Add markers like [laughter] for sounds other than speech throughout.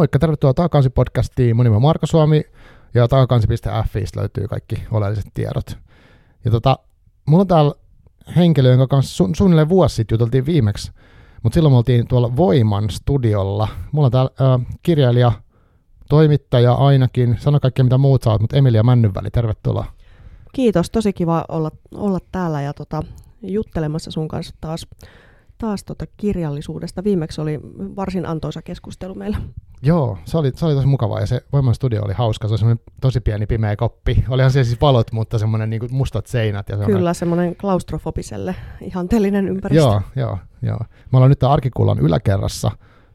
Moikka, tervetuloa Takakansi-podcastiin. Mun nimi on Marko Suomi ja takakansi.fiistä löytyy kaikki oleelliset tiedot. Ja tota, mulla on täällä henkilö, jonka kanssa su- suunnilleen vuosi sitten juteltiin viimeksi, mutta silloin me oltiin tuolla Voiman studiolla. Mulla on täällä äh, kirjailija, toimittaja ainakin, sano kaikkea mitä muut saat, mutta Emilia Männynväli, tervetuloa. Kiitos, tosi kiva olla, olla täällä ja tota, juttelemassa sun kanssa taas, taas tota kirjallisuudesta. Viimeksi oli varsin antoisa keskustelu meillä. Joo, se oli, se oli tosi mukavaa ja se Voiman studio oli hauska. Se oli tosi pieni pimeä koppi. Olihan siellä siis valot, mutta semmoinen niin mustat seinät. Ja semmoinen... Kyllä, semmoinen klaustrofobiselle ihanteellinen ympäristö. Joo, joo, joo. Me ollaan nyt täällä arkikullan yläkerrassa.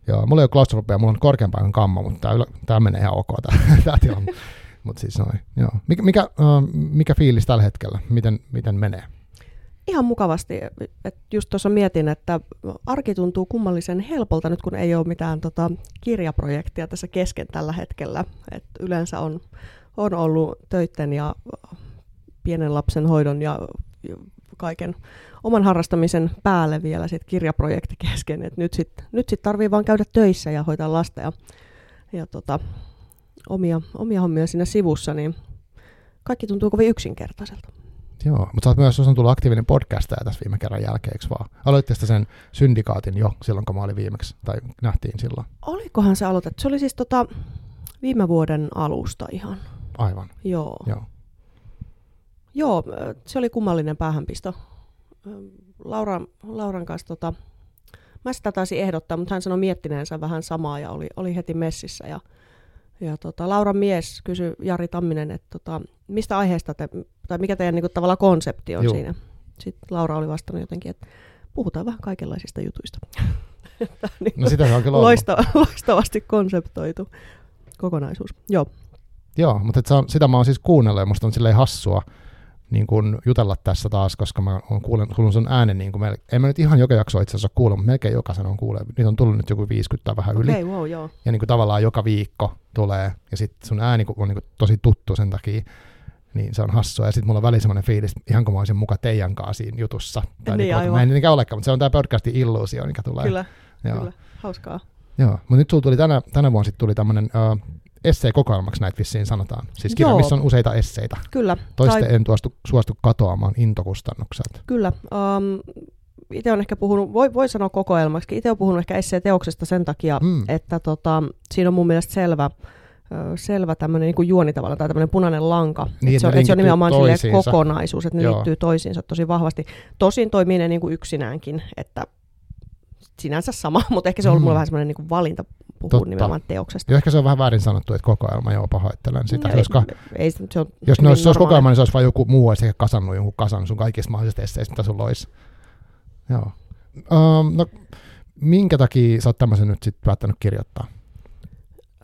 Joo, mulla ei ole klaustrofobia, mulla on korkeampaan kamma, mutta tämä, ylä, menee ihan ok, tämä, [laughs] tämä tila. Mutta siis noin, joo. Mikä, mikä, uh, mikä fiilis tällä hetkellä? Miten, miten menee? Ihan mukavasti. Et just tuossa mietin, että arki tuntuu kummallisen helpolta nyt, kun ei ole mitään tota, kirjaprojektia tässä kesken tällä hetkellä. Et yleensä on, on ollut töitten ja pienen lapsen hoidon ja, ja kaiken oman harrastamisen päälle vielä sit kirjaprojekti kesken. Et nyt sitten nyt sit tarvii vaan käydä töissä ja hoitaa lasta ja, ja tota, omia, omia hommia siinä sivussa, niin kaikki tuntuu kovin yksinkertaiselta. Joo, mutta sä oot myös on tullut aktiivinen podcastaja tässä viime kerran jälkeen, eikö vaan? Aloitte sen syndikaatin jo silloin, kun mä olin viimeksi, tai nähtiin silloin. Olikohan se aloitettu? Se oli siis tota, viime vuoden alusta ihan. Aivan. Joo. Joo. Joo, se oli kummallinen päähänpisto. Laura, Lauran kanssa tota, mä sitä taisin ehdottaa, mutta hän sanoi miettineensä vähän samaa ja oli, oli heti messissä. Ja, ja tota, Lauran mies kysyi Jari Tamminen, että tota, mistä aiheesta te, tai mikä teidän niinku, tavalla konsepti on Juu. siinä. Sitten Laura oli vastannut jotenkin, että puhutaan vähän kaikenlaisista jutuista. [laughs] On No sitä se on kyllä loistava, [laughs] loistavasti konseptoitu kokonaisuus. Joo, Joo, mutta et se on, sitä mä oon siis kuunnellut ja musta on silleen hassua niin kun jutella tässä taas, koska mä oon kuullut, kuullut sun äänen, niin kuin mel- en mä nyt ihan joka jakso itse asiassa kuullut, mutta melkein jokaisen on kuullut. Niitä on tullut nyt joku 50 tai vähän yli. okay, wow, joo. Ja niin kuin tavallaan joka viikko tulee, ja sitten sun ääni kun on niin kuin tosi tuttu sen takia, niin se on hassua. Ja sitten mulla on väliin semmoinen fiilis, ihan kuin mä olisin muka teidän kanssa siinä jutussa. Tai Niin, niin, kuin, mä en niinkään olekaan, mutta se on tämä podcastin illuusio, mikä tulee. Kyllä, Joo. kyllä, hauskaa. Joo, mutta nyt sulla tuli tänä, tänä vuonna sit tuli tämmöinen uh, essee-kokoelmaksi näitä vissiin sanotaan. Siis kirja, Joo. missä on useita esseitä. Kyllä, Toista tai, en tuostu, suostu katoamaan intokustannukset. kyllä. Um, itse on ehkä puhunut, voi, voi sanoa kokoelmaksi, itse on puhunut ehkä esseeteoksesta sen takia, Mm. että tota, siinä on mun mielestä selvä, selvä tämmöinen niin juoni tavallaan, tai tämmöinen punainen lanka. Niin, Et se, on, ne et se on nimenomaan kokonaisuus, että ne Joo. liittyy toisiinsa tosi vahvasti. Tosin toimii ne niin kuin yksinäänkin, että sinänsä sama, [laughs] mutta ehkä se on ollut Mm. mulle vähän semmoinen niin valinta puhua Totta. nimenomaan teoksesta. Jo ehkä se on vähän väärin sanottu, että kokoelma, joo, pahoittelen sitä. ei, Koska ei, se on jos ne olisi, se olisi kokoelma, niin se olisi vain joku muu olisi ehkä kasannut jonkun kasan sun kaikista mahdollisista esseistä, mitä sulla olisi. Joo. Um, no, minkä takia sä oot tämmöisen nyt sitten päättänyt kirjoittaa?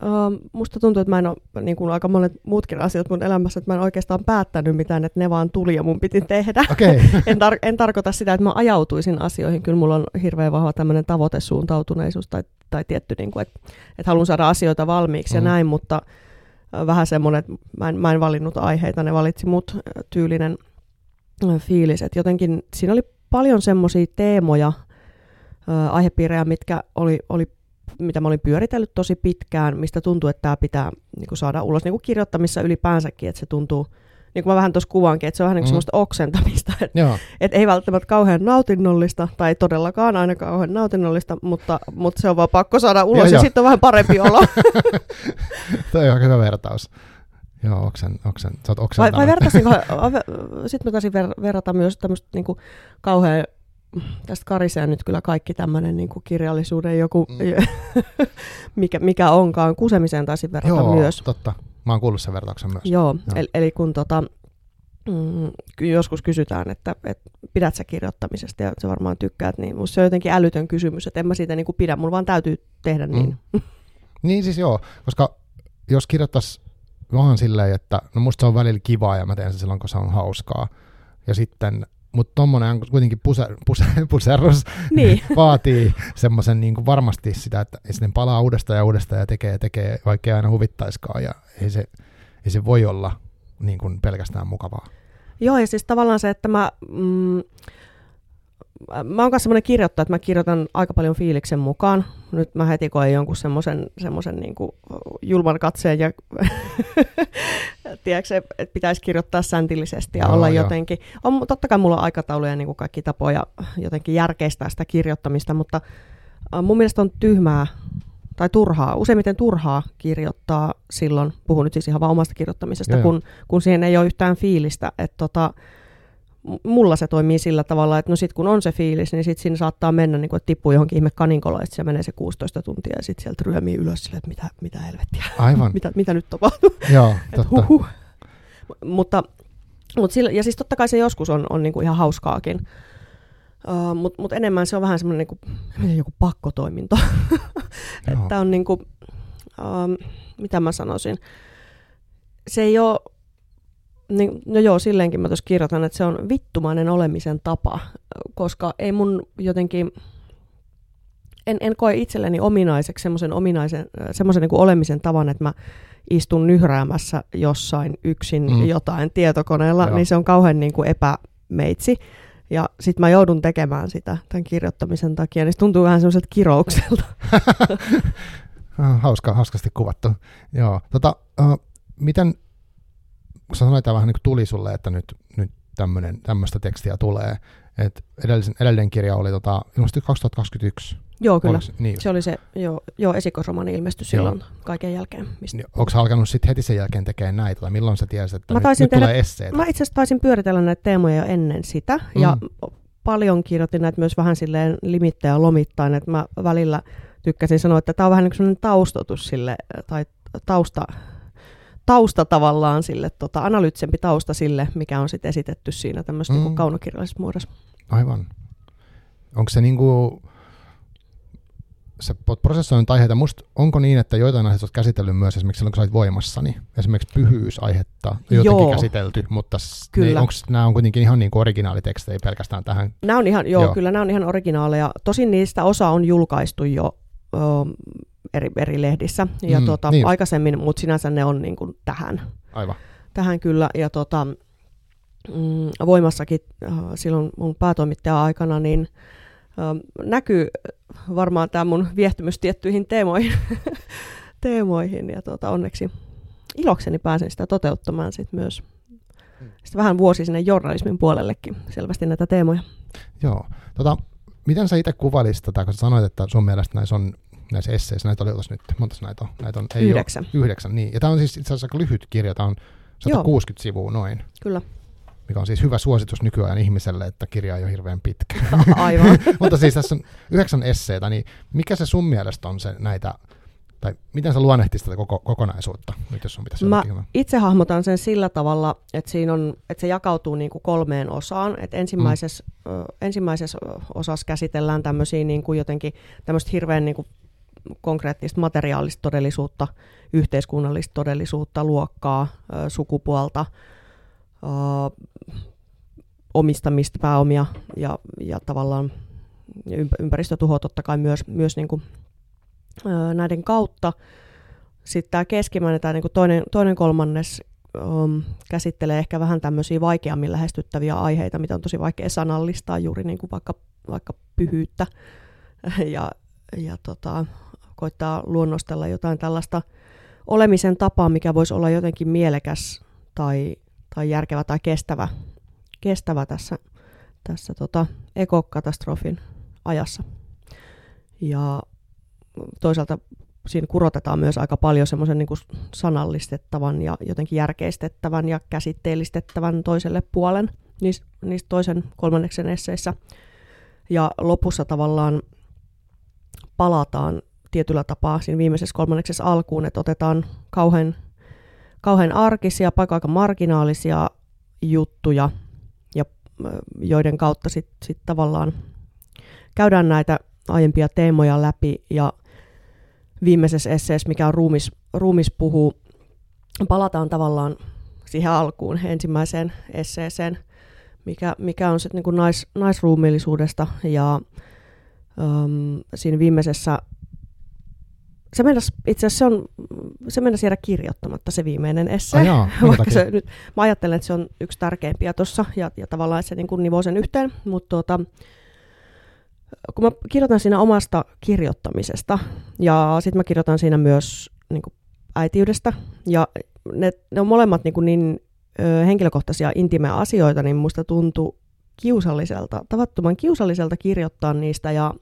Uh, musta tuntuu, että mä en ole, niin kuin aika monet muutkin asiat mun elämässä, että mä en oikeastaan päättänyt mitään, että ne vaan tuli ja mun piti tehdä. Okay. [laughs] en, tar- en tarkoita sitä, että mä ajautuisin asioihin. Kyllä mulla on hirveän vahva tämmöinen tavoitesuuntautuneisuus tai, tai tietty, niin kuin, että, että haluan saada asioita valmiiksi mm. Ja näin, mutta äh, vähän semmoinen, että mä en, mä en valinnut aiheita, ne valitsi mut tyylinen fiilis. Että jotenkin siinä oli paljon semmoisia teemoja, aihepiirejä, mitkä oli, oli mitä mä olin pyöritellyt tosi pitkään, mistä tuntuu, että tämä pitää niin kuin saada ulos niin kuin kirjoittamissa ylipäänsäkin, että se tuntuu, niin kuin mä vähän tuossa kuvaankin, että se on vähän niin kuin Mm. semmoista oksentamista, että et ei välttämättä kauhean nautinnollista, tai todellakaan aina kauhean nautinnollista, mutta, mutta se on vaan pakko saada ulos, ja, joo. sitten on vähän parempi olo. [laughs] Toi on hyvä vertaus. Joo, oksen, oksen. Sä oot vai, oksentanut. [laughs] vai vertaisinko, sitten mä taisin ver, verrata myös tämmöistä niin kauhean, tästä karisee nyt kyllä kaikki tämmöinen niin kuin kirjallisuuden joku, Mm. [laughs] mikä, mikä onkaan, kusemiseen taisin verrata Joo, myös. totta. Mä oon kuullut sen vertauksen myös. Joo, Joo. eli, eli kun tota, mm, joskus kysytään, että, että pidät sä kirjoittamisesta ja sä varmaan tykkäät, niin musta se on jotenkin älytön kysymys, että en mä siitä niinku pidä, mun vaan täytyy tehdä niin. Mm. [laughs] Niin siis joo, koska jos kirjoittaisi vaan silleen, että no musta se on välillä kivaa ja mä teen sen silloin, kun se on hauskaa. Ja sitten, mutta tommonen kuitenkin puse, puse, [laughs] puserrus Niin, [laughs] vaatii semmoisen niin kuin varmasti sitä, että sitten palaa uudestaan ja uudestaan ja tekee ja tekee, vaikka ei aina huvittaiskaan. Ja ei se, ei se voi olla niin kuin pelkästään mukavaa. joo ja siis tavallaan se, että mä, mm, mä oon kanssa semmoinen kirjoittaja, että mä kirjoitan aika paljon fiiliksen mukaan. Nyt mä heti koen jonkun semmoisen, semmoisen niin julman katseen ja [laughs] tiedätkö, että pitäisi kirjoittaa säntillisesti ja joo, olla joo. jotenkin. On, totta kai mulla on aikatauluja niin kuin kaikki tapoja jotenkin järkeistää sitä kirjoittamista, mutta mun mielestä on tyhmää tai turhaa, useimmiten turhaa kirjoittaa silloin, puhun nyt siis ihan vaan omasta kirjoittamisesta, kun, kun siihen ei ole yhtään fiilistä. Että tota, mulla se toimii sillä tavalla, että no sit kun on se fiilis, niin sit siinä saattaa mennä, niin kuin, että tippuu johonkin ihme kaninkolla, että se menee se 16 tuntia ja sitten sieltä ryömii ylös silleen, että mitä, mitä helvettiä, Aivan. [laughs] mitä, mitä nyt tapahtuu. Joo, [laughs] totta. Huhhuh. Mutta, mutta sillä, ja siis totta kai se joskus on, on niin kuin ihan hauskaakin, uh, mutta mut enemmän se on vähän semmoinen niin joku pakkotoiminto. [laughs] että on niin kuin, uh, mitä mä sanoisin, se ei ole niin, no joo, silleenkin mä tuossa kirjoitan, että se on vittumainen olemisen tapa, koska ei mun jotenkin, en, en koe itselleni ominaiseksi semmoisen ominaisen, semmoisen niin olemisen tavan, että mä istun nyhräämässä jossain yksin mm. jotain tietokoneella, joo. niin se on kauhean niin kuin epämeitsi. Ja sitten mä joudun tekemään sitä tämän kirjoittamisen takia, niin se tuntuu vähän semmoiselta kiroukselta. [laughs] [laughs] Hauska, hauskasti kuvattu. Joo. Tota, uh, miten kun sä sanoit, vähän niin kuin tuli sulle, että nyt, nyt tämmöistä tekstiä tulee, että edellisen, edellinen kirja oli tota, ilmestyi 2021. Joo, kyllä. Oliko, niin. Se oli se, joo, joo esikosromani ilmestyi silloin joo. kaiken jälkeen. Mistä... Niin, Onko alkanut sitten heti sen jälkeen tekemään näitä, tai milloin sä tiesit, että mä nyt, nyt tehdä, tulee esseitä? Mä itse asiassa taisin pyöritellä näitä teemoja jo ennen sitä, mm. ja paljon kirjoitin näitä myös vähän silleen limittäjä lomittain, että mä välillä tykkäsin sanoa, että tämä on vähän niin kuin taustotus sille, tai tausta tausta tavallaan sille, tota, analyyttisempi tausta sille, mikä on sitten esitetty siinä tämmöisessä niinku mm. niin kaunokirjallisessa muodossa. Aivan. Onko se niin kuin, sä oot prosessoinut aiheita, musta onko niin, että joitain aiheita olet käsitellyt myös esimerkiksi silloin, kun sä olit voimassa, niin esimerkiksi pyhyysaihetta jotenkin joo. käsitelty, mutta kyllä. Ne, onks, nämä on kuitenkin ihan niin kuin originaalitekstejä pelkästään tähän? Nämä on ihan, joo, joo, kyllä nämä on ihan originaaleja. Tosin niistä osa on julkaistu jo eri, eri lehdissä ja mm, tota, niin. aikaisemmin, mutta sinänsä ne on niin kuin tähän. Aivan. Tähän kyllä. Ja tota, mm, voimassakin äh, silloin mun päätoimittaja-aikana, niin äh, näkyy varmaan tämä mun viehtymys tiettyihin teemoihin. [laughs] teemoihin ja tota, onneksi ilokseni pääsen sitä toteuttamaan sit myös. Sitten vähän vuosi sinne journalismin puolellekin selvästi näitä teemoja. Joo. Tota, miten sä itse kuvailisit tätä, kun sä sanoit, että sun mielestä näissä on näissä esseissä, näitä oli nyt, monta näitä on? Näitä on ei yhdeksän. Ole, yhdeksän, niin. Ja tämä on siis itse asiassa aika lyhyt kirja, tämä on 160 Joo. sivua noin. Kyllä. Mikä on siis hyvä suositus nykyajan ihmiselle, että kirja ei ole hirveän pitkä. [laughs] Aivan. [laughs] Mutta siis tässä on yhdeksän esseitä, niin mikä se sun mielestä on se näitä tai miten sä luonnehtisit tätä koko, kokonaisuutta, nyt jos on pitäisi Mä itse hahmotan sen sillä tavalla, että, siinä on, että se jakautuu niin kuin kolmeen osaan. Että ensimmäisessä, mm. ö, ensimmäisessä osassa käsitellään tämmöisiä niin kuin jotenkin tämmöistä hirveän niin kuin konkreettista materiaalista todellisuutta, yhteiskunnallista todellisuutta, luokkaa, sukupuolta, omistamista, pääomia ja, ja tavallaan ympäristötuho totta kai myös, myös niin kuin, näiden kautta. Sitten tämä keskimmäinen, tämä niin kuin toinen, toinen kolmannes um, käsittelee ehkä vähän tämmöisiä vaikeammin lähestyttäviä aiheita, mitä on tosi vaikea sanallistaa, juuri niin kuin vaikka, vaikka pyhyyttä [laughs] ja, ja tota, koittaa luonnostella jotain tällaista olemisen tapaa, mikä voisi olla jotenkin mielekäs tai, tai järkevä tai kestävä, kestävä tässä, tässä tota ekokatastrofin ajassa. Ja toisaalta siinä kurotetaan myös aika paljon semmoisen niin sanallistettavan ja jotenkin järkeistettävän ja käsitteellistettävän toiselle puolen niistä, niistä toisen kolmanneksen esseissä. Ja lopussa tavallaan palataan tietyllä tapaa siinä viimeisessä kolmanneksessa alkuun, että otetaan kauhean, kauhean arkisia, paikka aika marginaalisia juttuja, ja joiden kautta sitten sit tavallaan käydään näitä aiempia teemoja läpi, ja viimeisessä esseessä, mikä on ruumis, ruumis puhuu, palataan tavallaan siihen alkuun, ensimmäiseen esseeseen, mikä, mikä on sitten niin nais, naisruumiillisuudesta, ja um, siinä viimeisessä se mennäs, itse asiassa se, on, se mennäs jäädä kirjoittamatta se viimeinen esse. Oh, jaa, [laughs] vaikka se, nyt, mä ajattelen, että se on yksi tärkeimpiä tuossa ja, ja tavallaan se niin kuin nivoo sen yhteen, mutta tuota, kun mä kirjoitan siinä omasta kirjoittamisesta ja sitten mä kirjoitan siinä myös niin kuin äitiydestä ja ne, ne on molemmat niin, kuin niin ö, henkilökohtaisia intimejä asioita, niin musta tuntuu kiusalliselta, tavattoman kiusalliselta kirjoittaa niistä ja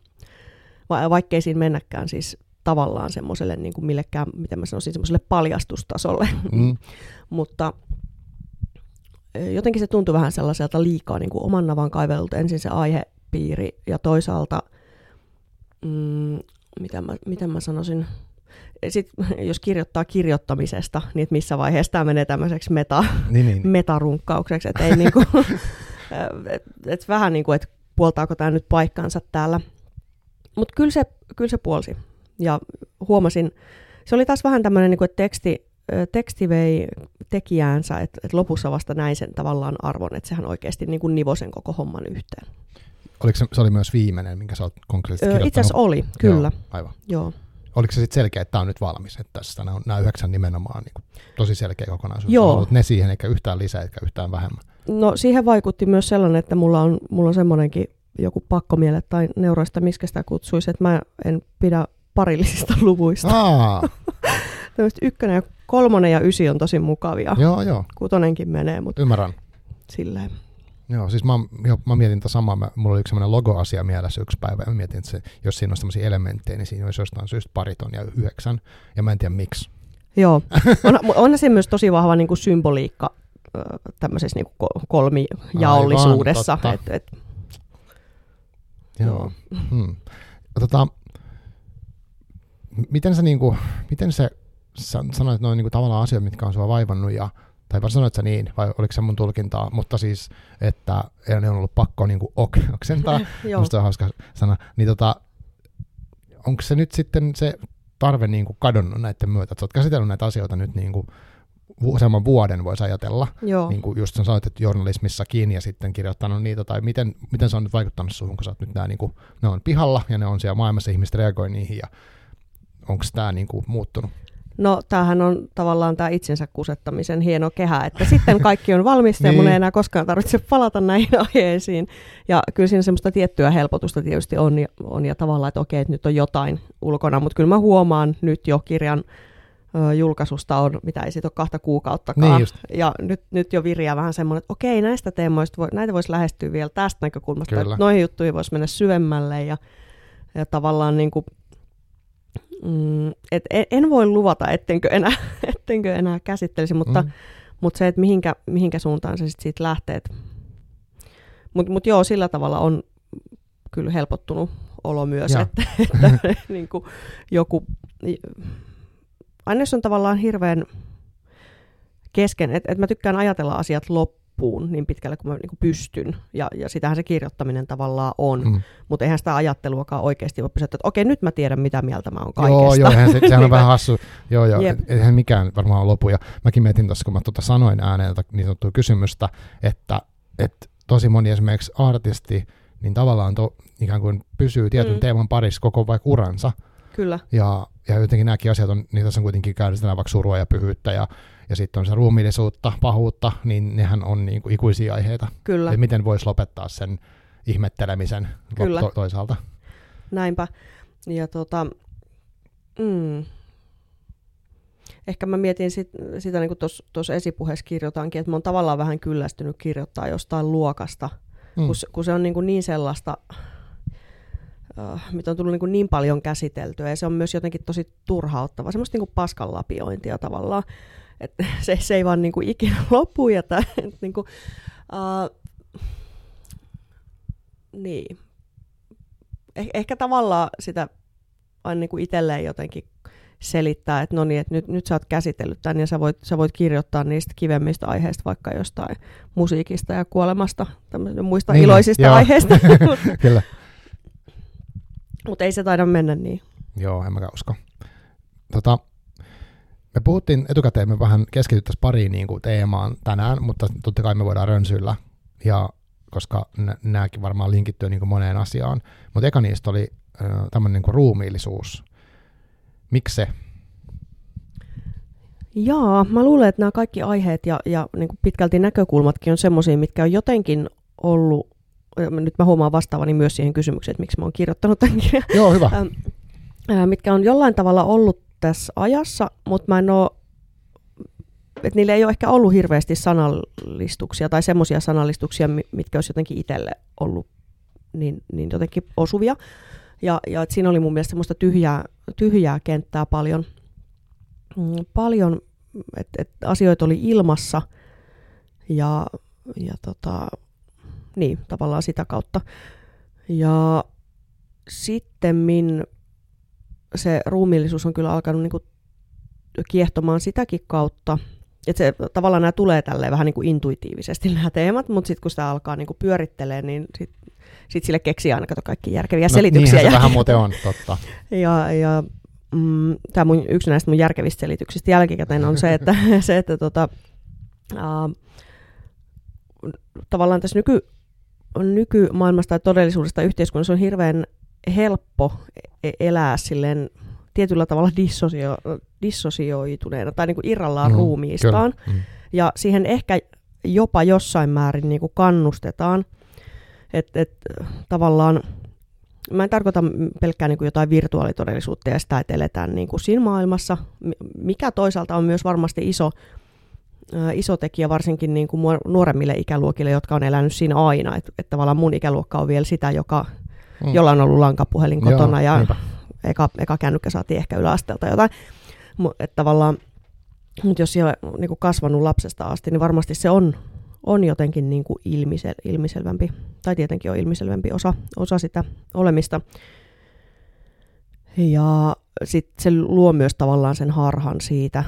va- vaikkei siinä mennäkään siis tavallaan semmoiselle niin kuin millekään, miten mä sanoisin, semmoiselle paljastustasolle. Mm. [laughs] Mutta jotenkin se tuntui vähän sellaiselta liikaa niin kuin oman navan kaivelulta ensin se aihepiiri ja toisaalta, mm, miten, mä, miten mä sanoisin, sitten jos kirjoittaa kirjoittamisesta, niin että missä vaiheessa tämä menee tämmöiseksi meta, niin, niin. metarunkkaukseksi, että ei niinku, [laughs] et, et vähän niin kuin, että puoltaako tämä nyt paikkaansa täällä. Mutta kyllä se, kyllä se puolsi. Ja huomasin, se oli taas vähän tämmöinen, niin että teksti, teksti vei tekijäänsä, että, että lopussa vasta näin sen tavallaan arvon, että sehän oikeasti niin kuin nivoi sen koko homman yhteen. Oliko se, se oli myös viimeinen, minkä sä oot konkreettisesti kirjoittanut? Itse asiassa oli, kyllä. Joo, aivan. Joo. Oliko se sitten selkeä, että tämä on nyt valmis, että tässä nämä, on, nämä yhdeksän nimenomaan niin kuin, tosi selkeä kokonaisuus? Joo. Ollut ne siihen, eikä yhtään lisää, eikä yhtään vähemmän. No siihen vaikutti myös sellainen, että mulla on, mulla on semmoinenkin joku pakkomiele tai neuroista, miskä sitä kutsuisi, että mä en pidä parillisista luvuista. [laughs] Tämmöistä ykkönen ja kolmonen ja ysi on tosi mukavia. Joo, joo. Kutonenkin menee, mutta Ymmärrän. silleen. Joo, siis mä, jo, mä mietin tätä samaa. Mä, mulla oli yksi sellainen logo-asia mielessä yksi päivä, ja mä mietin, että se, jos siinä olisi sellaisia elementtejä, niin siinä olisi jostain syystä pariton ja yhdeksän, ja mä en tiedä miksi. Joo, [laughs] on, on se myös tosi vahva niin kuin symboliikka tämmöisessä niin kuin kolmijaollisuudessa. Aivan, et, et, Joo. Hmm. Tota, miten se, niinku, miten se sanoit, on niinku tavallaan asioita, mitkä on sua vaivannut ja tai vai sanoit sä niin, vai oliko se mun tulkintaa, mutta siis, että ne on ollut pakko niinku ok, oksentaa, [laughs] musta on hauska sana, niin tota, onko se nyt sitten se tarve niinku kadonnut näiden myötä, että sä oot käsitellyt näitä asioita nyt niinku useamman vuoden voisi ajatella, Joo. niin kuin just sanoit, että journalismissa kiinni ja sitten kirjoittanut niitä, tai miten, miten se on nyt vaikuttanut suhun, kun sä oot nyt nää, niin kuin, ne on pihalla ja ne on siellä maailmassa, ihmiset reagoi niihin, ja onko tämä niin kuin, muuttunut? No tämähän on tavallaan tämä itsensä kusettamisen hieno kehä, että sitten kaikki on valmista niin. ja mun ei enää koskaan tarvitse palata näihin [laughs] aiheisiin. Ja kyllä siinä semmoista tiettyä helpotusta tietysti on ja, on ja tavallaan, että okei, että nyt on jotain ulkona, mutta kyllä mä huomaan nyt jo kirjan ö, julkaisusta on, mitä ei siitä ole kahta kuukauttakaan. Niin ja nyt, nyt jo viriää vähän semmoinen, että okei, näistä teemoista, voi, näitä voisi lähestyä vielä tästä näkökulmasta, Kyllä. että noihin juttuihin voisi mennä syvemmälle ja, ja tavallaan niin kuin, mm, et en, en voi luvata, ettenkö enää, [laughs] ettenkö enää käsittelisi, mutta, mm. mutta se, että mihinkä, mihinkä suuntaan se sitten siitä lähtee. Mutta mut joo, sillä tavalla on kyllä helpottunut olo myös, ja. että, [laughs] että [laughs] niin kuin joku aina jos on tavallaan hirveän kesken, että et mä tykkään ajatella asiat loppuun niin pitkälle kuin mä niin kuin pystyn, ja, ja sitähän se kirjoittaminen tavallaan on, mm. mutta eihän sitä ajatteluakaan oikeasti voi pysyä, että okei, nyt mä tiedän, mitä mieltä mä oon kaikesta. Joo, joo, eihän se, [laughs] sehän on vähän hassu, joo, joo, yep. eihän mikään varmaan lopu, ja mäkin mietin tuossa, kun mä tuota sanoin ääneen niin sanottua kysymystä, että, että tosi moni esimerkiksi artisti, niin tavallaan to, ikään kuin pysyy tietyn mm. teeman parissa koko vaikka uransa, Kyllä. Ja, ja jotenkin nämäkin asiat on, niin tässä on kuitenkin käydetään vaikka surua ja pyhyyttä ja, ja sitten on se ruumiillisuutta, pahuutta, niin nehän on niin kuin ikuisia aiheita. Kyllä. Eli miten voisi lopettaa sen ihmettelemisen Kyllä. To- toisaalta. Näinpä. Ja tota, mm, ehkä mä mietin sit, sitä, niin kuin tuossa esipuheessa kirjoitankin, että mä oon tavallaan vähän kyllästynyt kirjoittaa jostain luokasta, mm. kun, kun se on niin, kuin niin sellaista uh, mitä on tullut niin, niin paljon käsiteltyä, ja se on myös jotenkin tosi turhauttava, semmoista niin paskanlapiointia tavallaan, että [laughs] se, se ei vaan niin kuin ikinä [laughs] lopu, ja tää, niin kuin, uh, niin. Eh, ehkä tavallaan sitä aina niin kuin itselleen jotenkin selittää, että no niin, että nyt, nyt sä oot käsitellyt tämän ja sä voit, sä voit kirjoittaa niistä kivemmistä aiheista, vaikka jostain musiikista ja kuolemasta, muista niin, iloisista joo. aiheista. [laughs] Kyllä. Mutta ei se taida mennä niin. Joo, en mäkään usko. Tota, me puhuttiin etukäteen, me vähän keskityttäisiin pariin niin kuin teemaan tänään, mutta totta kai me voidaan rönsyillä, ja, koska nämäkin varmaan linkittyy niin kuin moneen asiaan. Mutta eka niistä oli äh, tämmöinen niin kuin ruumiillisuus. Miksi se? Jaa, mä luulen, että nämä kaikki aiheet ja, ja niin kuin pitkälti näkökulmatkin on semmoisia, mitkä on jotenkin ollut nyt mä huomaan vastaavani myös siihen kysymykseen, että miksi mä oon kirjoittanut tämän kirjan. Joo, hyvä. mitkä on jollain tavalla ollut tässä ajassa, mutta mä en ole että niillä ei ole ehkä ollut hirveästi sanallistuksia tai semmoisia sanallistuksia, mitkä olisi jotenkin itselle ollut niin, niin jotenkin osuvia. Ja, ja että siinä oli mun mielestä semmoista tyhjää, tyhjää kenttää paljon, mm, paljon että et asioita oli ilmassa ja, ja tota, niin, tavallaan sitä kautta. Ja sitten se ruumiillisuus on kyllä alkanut niin kuin kiehtomaan sitäkin kautta, että se tavallaan nämä tulee tälleen vähän niin kuin intuitiivisesti [laughs] nämä teemat, mutta sitten kun sitä alkaa niin kuin pyörittelee, niin sitten sit sille keksii aina kato kaikki järkeviä no, selityksiä. se vähän muuten on, totta. [laughs] ja, ja mm, tämä mun, yksi näistä mun järkevistä selityksistä jälkikäteen on se, [laughs] että, se, että tota, uh, tavallaan tässä nyky, nykymaailmasta tai todellisuudesta yhteiskunnassa on hirveän helppo e-, elää silleen tietyllä tavalla dissosio, dissosioituneena tai niin kuin irrallaan mm, ruumiistaan. Mm. Ja siihen ehkä jopa jossain määrin niin kuin kannustetaan. Että et, tavallaan, mä en tarkoita pelkkää niin kuin jotain virtuaalitodellisuutta ja sitä, että eletään niin kuin siinä maailmassa, mikä toisaalta on myös varmasti iso, äh, iso tekijä varsinkin niin kuin nuoremmille ikäluokille, jotka on elänyt siinä aina. Että et tavallaan mun ikäluokka on vielä sitä, joka, mm. jolla on ollut lankapuhelin kotona Joo, ja niinpä eka, eka kännykkä saatiin ehkä yläasteelta jotain. Että tavallaan, mutta jos siellä on niin kasvanut lapsesta asti, niin varmasti se on, on jotenkin niin kuin ilmisel, ilmiselvämpi, tai tietenkin on ilmiselvämpi osa, osa sitä olemista. Ja sitten se luo myös tavallaan sen harhan siitä,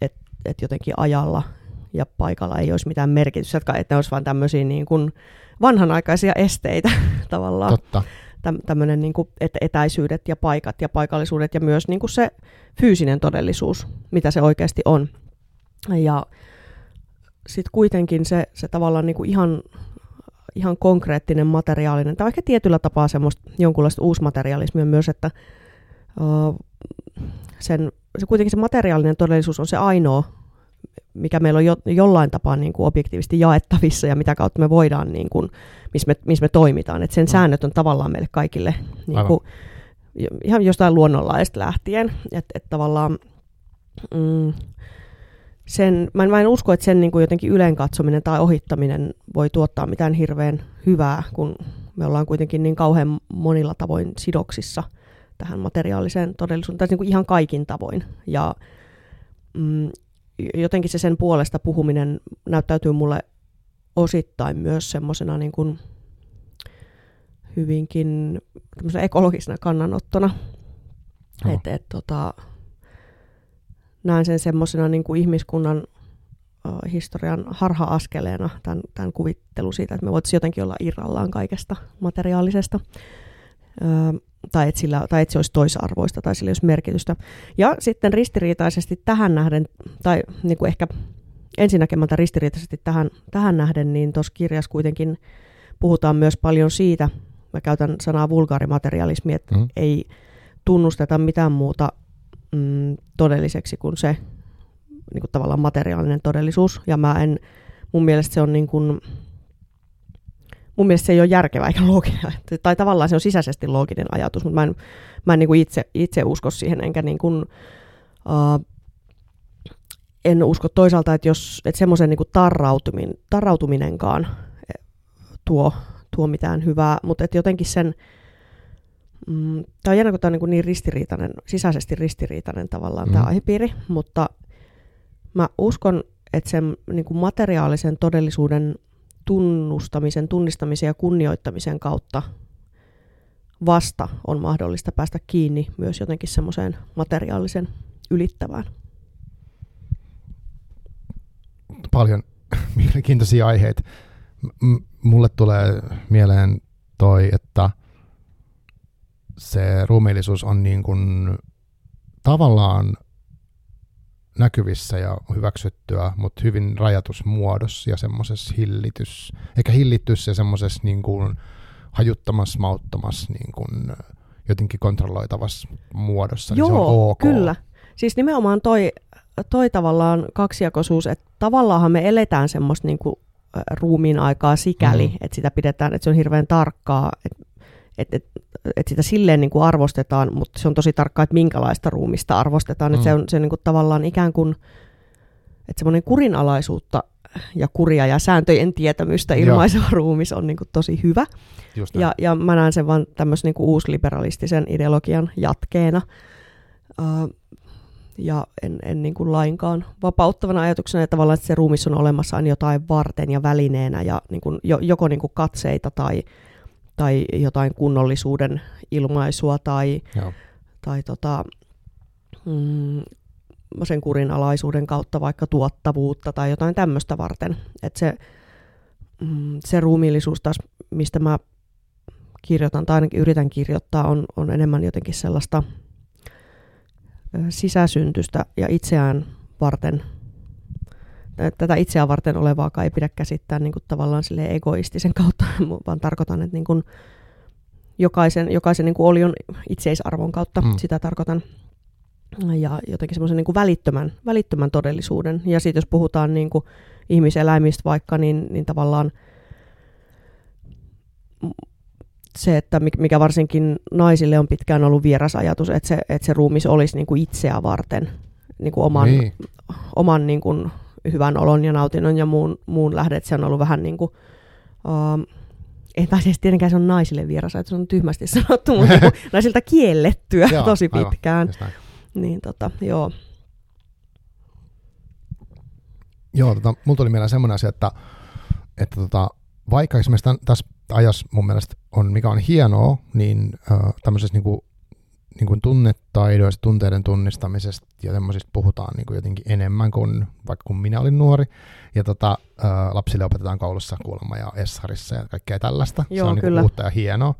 että et jotenkin ajalla ja paikalla ei olisi mitään merkitystä, että ne olisi vain tämmöisiä niin kuin vanhanaikaisia esteitä [laughs] tavallaan. Totta tämmöinen niin kuin, etäisyydet ja paikat ja paikallisuudet ja myös niin kuin se fyysinen todellisuus, mitä se oikeasti on. Ja sitten kuitenkin se, se tavallaan niin kuin ihan, ihan konkreettinen materiaalinen, tai ehkä tietyllä tapaa semmoista jonkunlaista uusmateriaalismia myös, että uh, sen, se kuitenkin se materiaalinen todellisuus on se ainoa mikä meillä on jo, jollain tapaa niin kuin objektiivisesti jaettavissa ja mitä kautta me voidaan, niin kuin, missä, me, missä me toimitaan. Et sen mm. säännöt on tavallaan meille kaikille niin kuin, ihan jostain luonnonlaista lähtien. Että et tavallaan mm, sen, mä, en, mä en usko, että sen niin kuin jotenkin yleen katsominen tai ohittaminen voi tuottaa mitään hirveän hyvää, kun me ollaan kuitenkin niin kauhean monilla tavoin sidoksissa tähän materiaaliseen todellisuuteen, tai niin kuin ihan kaikin tavoin. Ja mm, jotenkin se sen puolesta puhuminen näyttäytyy mulle osittain myös semmoisena niin kuin hyvinkin ekologisena kannanottona. No. Et, et, tota, näen sen semmoisena niin kuin ihmiskunnan uh, historian harha-askeleena, tämän, tämän kuvittelu siitä, että me voitaisiin jotenkin olla irrallaan kaikesta materiaalisesta. Tai että, sillä, tai että se olisi toisarvoista tai sillä olisi merkitystä. Ja sitten ristiriitaisesti tähän nähden, tai niin kuin ehkä ensinnäkemältä ristiriitaisesti tähän, tähän nähden, niin tuossa kirjassa kuitenkin puhutaan myös paljon siitä, mä käytän sanaa vulgaarimaterialismi, että mm. ei tunnusteta mitään muuta mm, todelliseksi kuin se niin kuin tavallaan materiaalinen todellisuus. Ja mä en, mun mielestä se on niin kuin, mun mielestä se ei ole järkevä eikä looginen. Tai tavallaan se on sisäisesti looginen ajatus, mutta mä en, mä en niin kuin itse, itse usko siihen, enkä niin kuin, uh, en usko toisaalta, että, jos, että semmoisen niin tarrautumin, tarrautuminenkaan e, tuo, tuo mitään hyvää, mutta että jotenkin sen, mm, tämä on jännä, kun tämä on niin, kuin niin ristiriitainen, sisäisesti ristiriitainen tavallaan mm. tämä aihepiiri, mutta mä uskon, että sen niin kuin materiaalisen todellisuuden tunnustamisen, tunnistamisen ja kunnioittamisen kautta vasta on mahdollista päästä kiinni myös jotenkin semmoiseen materiaalisen ylittävään. Paljon [laughs] mielenkiintoisia aiheita. M- mulle tulee mieleen toi, että se ruumiillisuus on niin kuin tavallaan näkyvissä ja hyväksyttyä, mutta hyvin rajatus muodossa ja semmoisessa hillitys, eikä hillitys ja semmoisessa niin kuin hajuttamassa, mauttamassa niin kuin jotenkin kontrolloitavassa muodossa, Joo, niin se on ok. kyllä. Siis nimenomaan toi, toi tavallaan kaksijakoisuus, että tavallaan me eletään semmoista niin kuin ruumiin aikaa sikäli, mm. että sitä pidetään, että se on hirveän tarkkaa, että et, et, et sitä silleen niin kuin arvostetaan, mutta se on tosi tarkkaa, että minkälaista ruumista arvostetaan. Mm. Että se on, se on niin kuin tavallaan ikään kuin, että semmoinen kurinalaisuutta ja kuria ja sääntöjen tietämystä ilmaiseva ruumis on niin kuin tosi hyvä. Ja, ja mä näen sen vaan tämmöisen niin kuin uusliberalistisen ideologian jatkeena. Uh, ja en, en niin kuin lainkaan vapauttavana ajatuksena, että tavallaan että se ruumis on olemassa aina jotain varten ja välineenä ja niin kuin, jo, joko niin kuin katseita tai, tai jotain kunnollisuuden ilmaisua tai, tai tota, mm, sen kurinalaisuuden kautta vaikka tuottavuutta tai jotain tämmöistä varten. Että se, mm, se ruumiillisuus taas, mistä mä kirjoitan tai ainakin yritän kirjoittaa, on, on enemmän jotenkin sellaista sisäsyntystä ja itseään varten, tätä itseään varten olevaa ei pidä käsittää niin kuin tavallaan sille egoistisen kautta, [laughs] vaan tarkoitan, että niin kuin jokaisen, jokaisen niin kuin olion itseisarvon kautta mm. sitä tarkoitan ja jotenkin semmoisen niin välittömän, välittömän todellisuuden. Ja sitten jos puhutaan niin kuin ihmiseläimistä vaikka, niin, niin tavallaan se, että mikä varsinkin naisille on pitkään ollut vieras ajatus, että se, että se ruumis olisi niin kuin itseä varten, niin kuin oman, niin. oman niin kuin hyvän olon ja nautinnon ja muun, muun lähde, että se on ollut vähän niin kuin, uh, ei tai siis tietenkään se on naisille vieras ajatus, se on tyhmästi sanottu, mutta niin [laughs] naisilta kiellettyä Joo, tosi pitkään. Aivan, niin tota, joo. Joo, tota, mulla tuli mieleen semmoinen asia, että, että tota, vaikka esimerkiksi tässä ajassa mun mielestä on, mikä on hienoa, niin äh, tämmöisessä niin kuin, niin kuin tunnetaidoista, tunteiden tunnistamisesta ja semmoisista puhutaan niin kuin jotenkin enemmän kuin vaikka kun minä olin nuori. Ja tota, äh, lapsille opetetaan koulussa kuulemma ja Essarissa ja kaikkea tällaista. Joo, Se on Niin kuin uutta ja hienoa,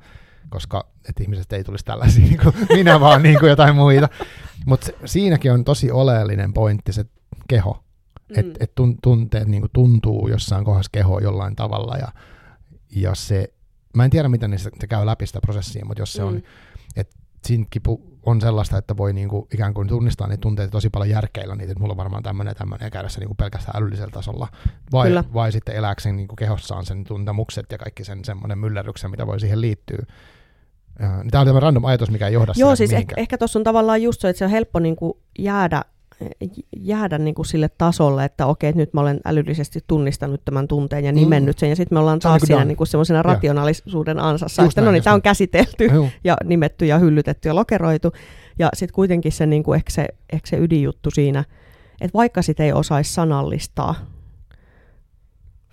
koska että ihmiset ei tulisi tällaisia [laughs] niin kuin minä vaan niin kuin jotain muita. Mutta siinäkin on tosi oleellinen pointti se keho. Mm. Että et tunteet niin kuin tuntuu jossain kohdassa kehoa jollain tavalla ja, ja se, mä en tiedä miten se, se käy läpi sitä prosessia, mutta jos se mm. on, että siinäkin on sellaista, että voi niinku ikään kuin tunnistaa niitä tunteita tosi paljon järkeillä niitä, että mulla on varmaan tämmöinen ja tämmöinen ja käydä se niinku pelkästään älyllisellä tasolla, vai, vai sitten elääkseen niinku kehossaan sen tuntemukset ja kaikki sen semmoinen myllerryksen, mitä voi siihen liittyä. Tämä on tämä random ajatus, mikä ei johda Joo, siis ehkä, ehkä tuossa on tavallaan just se, että se on helppo niin kuin jäädä, jäädä niin kuin sille tasolle, että okei, nyt mä olen älyllisesti tunnistanut tämän tunteen ja nimennyt sen, ja sitten me ollaan taas niin siinä niin kuin semmoisena rationaalisuuden ansassa, just että näin, no niin, tämä on käsitelty Juh. [laughs] ja nimetty ja hyllytetty ja lokeroitu, ja sitten kuitenkin se, niin kuin, ehkä se, ehkä se ydinjuttu siinä, että vaikka sitä ei osaisi sanallistaa,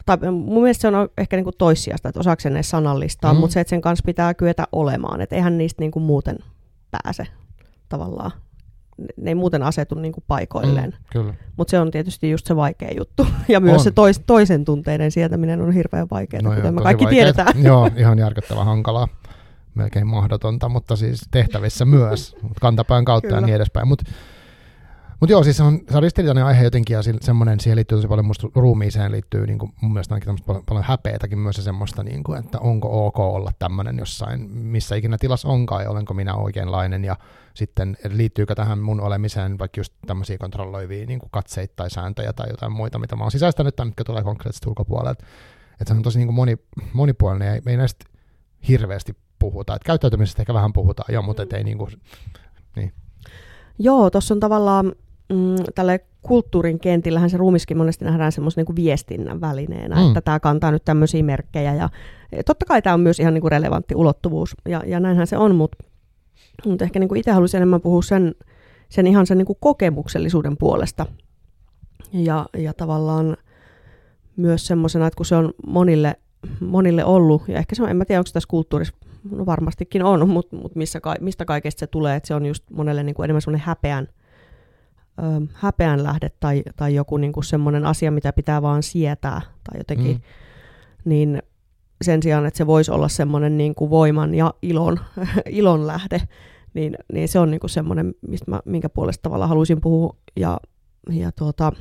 tai mun mielestä se on ehkä niin kuin toissijasta, että osaako sen sanallistaa, mm. mutta se, että sen kanssa pitää kyetä olemaan, että eihän niistä niin kuin muuten pääse tavallaan. Ne ei muuten asetu niin kuin paikoilleen. Mm, mutta se on tietysti just se vaikea juttu. [laughs] Ja myös on. se tois, toisen tunteiden sietäminen on hirveän vaikeaa, no kuten joo, me kaikki vaikeat. tiedetään. [laughs] Joo, ihan järkyttävän hankalaa. Melkein mahdotonta, mutta siis tehtävissä myös. Kantapään kautta Kyllä. ja niin edespäin. Mutta mutta joo, siis se on, se on ristiriitainen aihe jotenkin ja semmoinen, siihen liittyy tosi paljon musta ruumiiseen liittyy niin kuin, mun mielestä ainakin paljon, häpeätäkin myös ja semmoista, niin kuin, että onko ok olla tämmöinen jossain, missä ikinä tilassa onkaan ja olenko minä oikeanlainen ja sitten liittyykö tähän mun olemiseen vaikka just tämmöisiä kontrolloivia niin kuin katseita tai sääntöjä tai jotain muita, mitä mä oon sisäistänyt tai mitkä tulee konkreettisesti ulkopuolelta. Että se on tosi niin kuin moni, monipuolinen ja ei näistä hirveästi puhuta. Että käyttäytymisestä ehkä vähän puhutaan jo, mutta ei niin kuin, niin. Joo, tuossa on tavallaan mm, tälle kulttuurin kentillähän se ruumiskin monesti nähdään semmoisen niin viestinnän välineenä, mm. että tämä kantaa nyt tämmöisiä merkkejä. Ja totta kai tämä on myös ihan niin kuin relevantti ulottuvuus, ja, ja näinhän se on, mutta, mutta ehkä niin kuin itse haluaisin enemmän puhua sen, sen ihan sen niin kuin kokemuksellisuuden puolesta. Ja, ja tavallaan myös semmoisena, että kun se on monille, monille ollut, ja ehkä se on, en mä tiedä, onko tässä kulttuurissa, no varmastikin on, mutta, mutta missä, mistä kaikesta se tulee, että se on just monelle niin kuin enemmän semmoinen häpeän, ö, häpeän lähde tai, tai joku niin kuin semmoinen asia, mitä pitää vaan sietää tai jotenkin, mm. niin sen sijaan, että se voisi olla semmoinen niin kuin voiman ja ilon, [laughs] ilon lähde, niin, niin se on niin kuin semmoinen, mistä mä, minkä puolesta tavalla haluaisin puhua. Ja, ja tuota,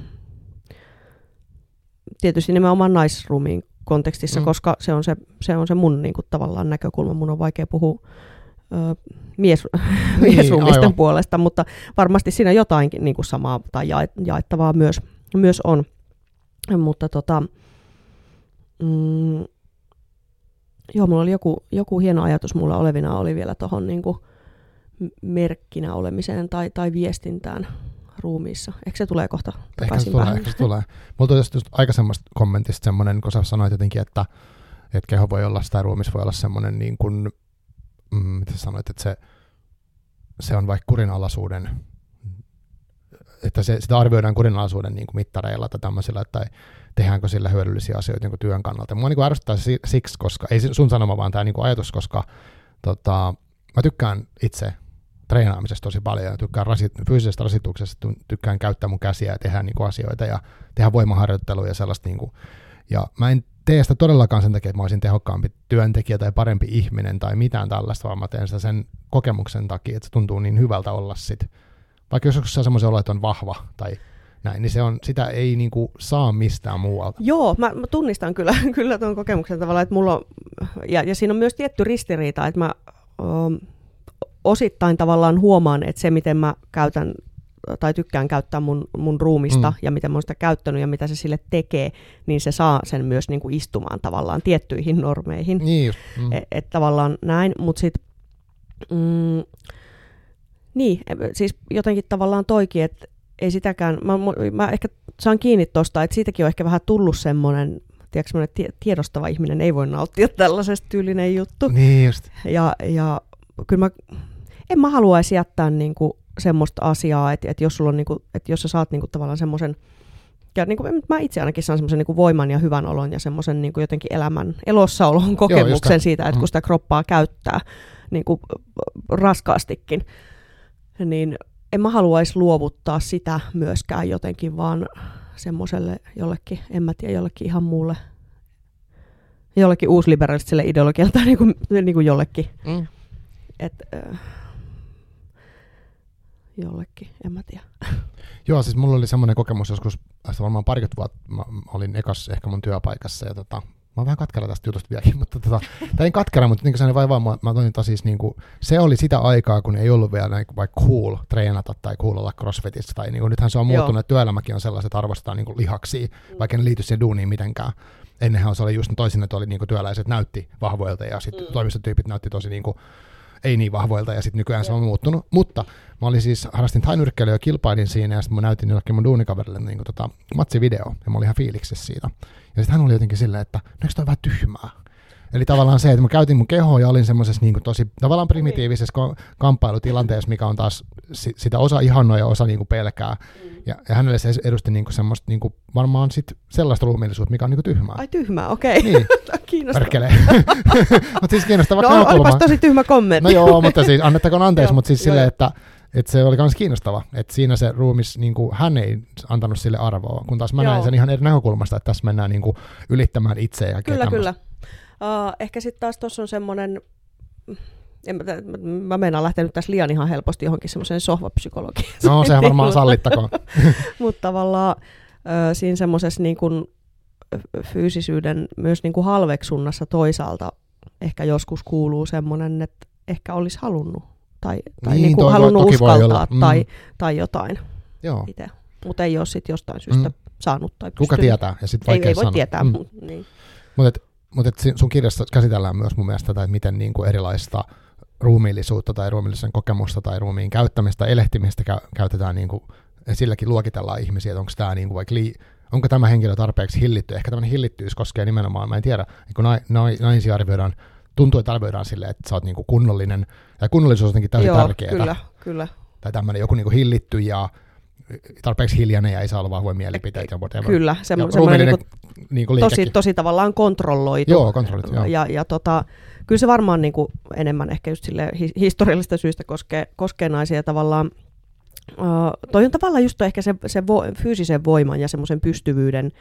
tietysti nimenomaan naisruumiin kontekstissa, mm. koska se on se, se, on se mun niin kuin, tavallaan näkökulma. Mun on vaikea puhua mies, [laughs] niin, miesruumisten puolesta, mutta varmasti siinä jotainkin niin kuin samaa tai jaettavaa myös, myös on. Mutta tota, mm, joo, mulla oli joku, joku hieno ajatus mulla olevina oli vielä tuohon niin merkkinä olemiseen tai, tai viestintään ruumiissa. Eikö se tulee kohta takaisin ehkä se tulee, ehkä se tulee. Mulla tuli just, just aikaisemmasta kommentista semmoinen, kun sä sanoit jotenkin, että, että keho voi olla, tai ruumis voi olla semmoinen, niin kuin, mitä sä sanoit, että se, se on vaikka kurinalaisuuden, että se, sitä arvioidaan kurinalaisuuden niin kuin mittareilla tai tämmöisillä, että tehdäänkö sillä hyödyllisiä asioita niin työn kannalta. Mua niin se siksi, koska, ei sun sanoma, vaan tämä niin kuin ajatus, koska tota, mä tykkään itse treenaamisesta tosi paljon ja tykkään rasit, fyysisestä rasituksesta, tykkään käyttää mun käsiä ja tehdä niin kuin asioita ja tehdä voimaharjoittelua ja sellaista. Niin kuin, ja mä en tee sitä todellakaan sen takia, että mä olisin tehokkaampi työntekijä tai parempi ihminen tai mitään tällaista, vaan mä teen sitä sen kokemuksen takia, että se tuntuu niin hyvältä olla sit. Vaikka jos on semmoisen olo, että on vahva tai näin, niin se on, sitä ei niinku saa mistään muualta. Joo, mä, mä tunnistan kyllä, [laughs] kyllä tuon kokemuksen tavalla, että mulla on, ja, ja siinä on myös tietty ristiriita, että mä um, osittain tavallaan huomaan, että se miten mä käytän tai tykkään käyttää mun, mun ruumista mm. ja miten mä oon sitä käyttänyt ja mitä se sille tekee, niin se saa sen myös niin kuin istumaan tavallaan tiettyihin normeihin. Niin just. Mm. Et, et tavallaan näin, mutta sitten mm, niin, e, siis jotenkin tavallaan toikin, että ei sitäkään, mä, mä ehkä saan kiinni tuosta, että siitäkin on ehkä vähän tullut semmoinen, tiedätkö, tiedostava ihminen ei voi nauttia tällaisesta tyylinen juttu. Niin just. Ja, ja kyllä mä, en mä haluaisi jättää niin kuin semmoista asiaa, että, että jos, sulla on, niin kuin, että jos sä saat niin kuin tavallaan semmoisen, ja niin kuin, mä itse ainakin saan semmoisen niin voiman ja hyvän olon ja semmoisen niin jotenkin elämän elossaolon kokemuksen Joo, siitä, että kun mm. sitä kroppaa käyttää niin kuin raskaastikin, niin en mä haluaisi luovuttaa sitä myöskään jotenkin, vaan semmoiselle jollekin, en mä tiedä, jollekin ihan muulle, jollekin uusliberalistiselle ideologialta niin kuin, niin kuin jollekin. Mm. Et, äh, jollekin, en mä tiedä. [laughs] Joo, siis mulla oli semmoinen kokemus joskus, varmaan parikymmentä vuotta, mä olin ekas ehkä mun työpaikassa, ja tota, mä oon vähän katkera tästä jutusta vieläkin, [laughs] mutta tota, tai en katkera, mutta niin se vaivaa, mä, mä toin siis niin kuin, se oli sitä aikaa, kun ei ollut vielä näin, vaikka cool treenata tai cool olla crossfitissä, tai niin kuin, nythän se on muuttunut, että työelämäkin on sellaiset, että arvostetaan niin kuin lihaksia, mm. vaikka ne liity siihen duuniin mitenkään. Ennenhän se oli just toisin, että oli niin kuin työläiset näytti vahvoilta ja sitten mm. toimistotyypit näytti tosi niin kuin, ei niin vahvoilta, ja sitten nykyään se on muuttunut. Mutta mä olin siis, harrastin tainyrkkeilyä ja kilpailin siinä, ja sitten mä näytin jollekin mun duunikaverille niin kuin, tota, matsivideo, ja mä olin ihan fiiliksessä siitä. Ja sitten hän oli jotenkin silleen, että no eikö toi vähän tyhmää? Eli tavallaan se, että mä käytin mun kehoa ja olin semmoisessa niin tosi tavallaan primitiivisessä kamppailutilanteessa, mikä on taas sitä osa ihannoa ja osa niin kuin pelkää. Mm. Ja, ja hänelle se edusti niin kuin semmoista niin kuin varmaan sit sellaista ruumiillisuutta, mikä on niin kuin tyhmää. Ai tyhmää, okei. Okay. Niin. [laughs] kiinnostavaa. [laughs] mutta siis kiinnostava No olipas tosi tyhmä kommentti. No joo, mutta siis annettakoon [laughs] anteeksi, mutta siis silleen, että että se oli myös kiinnostava, että siinä se ruumis, niin kuin, hän ei antanut sille arvoa, kun taas mä Joo. näin sen ihan eri näkökulmasta, että tässä mennään niin kuin, ylittämään itseä. Ja kyllä, kyllä. Uh, ehkä sitten taas tuossa on semmoinen, en, mä, mä meinaan lähteä nyt tässä liian ihan helposti johonkin semmoiseen sohvapsykologiaan. No se varmaan sallittakoon. [laughs] Mutta tavallaan uh, siinä semmoisessa niin kuin, fyysisyyden myös niin kuin halveksunnassa toisaalta ehkä joskus kuuluu semmoinen, että ehkä olisi halunnut tai, tai niin, niin kuin halunnut uskaltaa mm. tai, tai jotain Joo. itse. Mutta ei ole sitten jostain syystä mm. saanut tai Kuka tietää? Ja sit ei, ei voi tietää. Mm. Niin. Mutta mut sun kirjassa käsitellään myös mun mielestä tätä, että miten niin kuin erilaista ruumiillisuutta tai ruumiillisen kokemusta tai ruumiin käyttämistä, elehtimistä kä- käytetään niin kuin, silläkin luokitellaan ihmisiä, että onko tämä niin kuin vaikka lii, onko tämä henkilö tarpeeksi hillitty. Ehkä tämmöinen hillittyys koskee nimenomaan, mä en tiedä, niin kun naisia arvioidaan tuntuu, että arvioidaan silleen, että sä oot niinku kunnollinen, ja kunnollisuus on jotenkin täysin Joo, tärkeää. kyllä, kyllä. Tai tämmöinen joku niinku hillitty ja tarpeeksi hiljainen ja ei saa olla vahvoja mielipiteitä. Ja Kyllä, semmo, semmoinen niinku, niinku tosi, tosi tavallaan kontrolloitu. Joo, kontrolloitu, joo. Ja, ja tota, kyllä se varmaan niinku enemmän ehkä just sille historiallista syistä koskee, koskee naisia tavallaan. Uh, toi on tavallaan just ehkä se, se vo, fyysisen voiman ja semmoisen pystyvyyden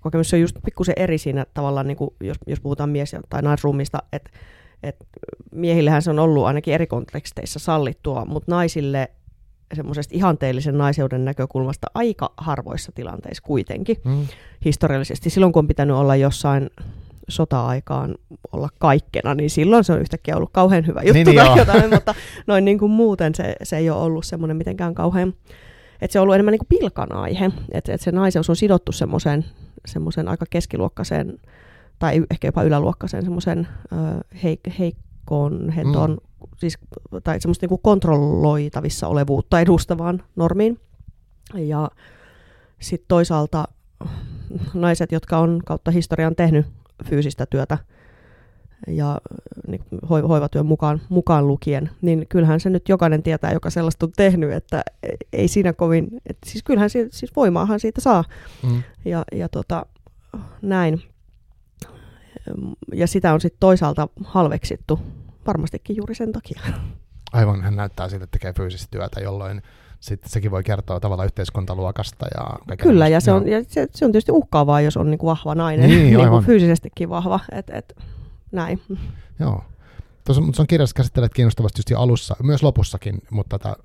kokemus on just pikkusen eri siinä tavallaan, niin kuin jos, jos puhutaan mies- tai naisruumista, että et miehillähän se on ollut ainakin eri konteksteissa sallittua, mutta naisille semmoisesta ihanteellisen naiseuden näkökulmasta aika harvoissa tilanteissa kuitenkin mm. historiallisesti. Silloin kun on pitänyt olla jossain sota-aikaan olla kaikkena, niin silloin se on yhtäkkiä ollut kauhean hyvä juttu niin, tai jotain, mutta noin niin kuin muuten se, se ei ole ollut semmoinen mitenkään kauhean, että se on ollut enemmän niin kuin pilkan aihe, että, että se naiseus on sidottu semmoiseen semmoisen aika keskiluokkaiseen tai ehkä jopa yläluokkaisen semmoisen heik- heikkoon hentoon, mm. Siis, tai semmoista niin kontrolloitavissa olevuutta edustavaan normiin. Ja sitten toisaalta naiset, jotka on kautta historian tehnyt fyysistä työtä ja niin, hoivatyön mukaan, mukaan lukien, niin kyllähän se nyt jokainen tietää, joka sellaista on tehnyt, että ei siinä kovin, että siis kyllähän siitä, siis voimaahan siitä saa. Mm. Ja, ja tota, näin. Ja sitä on sitten toisaalta halveksittu, varmastikin juuri sen takia. Aivan, hän näyttää siltä, että tekee fyysistä työtä, jolloin sitten sekin voi kertoa tavallaan yhteiskuntaluokasta. Ja Kyllä, ja, se on, ja se, se on tietysti uhkaavaa, jos on niin kuin vahva nainen, niin, niin kuin fyysisestikin vahva. Et, et, näin. Joo. Tuossa, mutta on kirjassa käsittelet kiinnostavasti just alussa, myös lopussakin, mutta tätä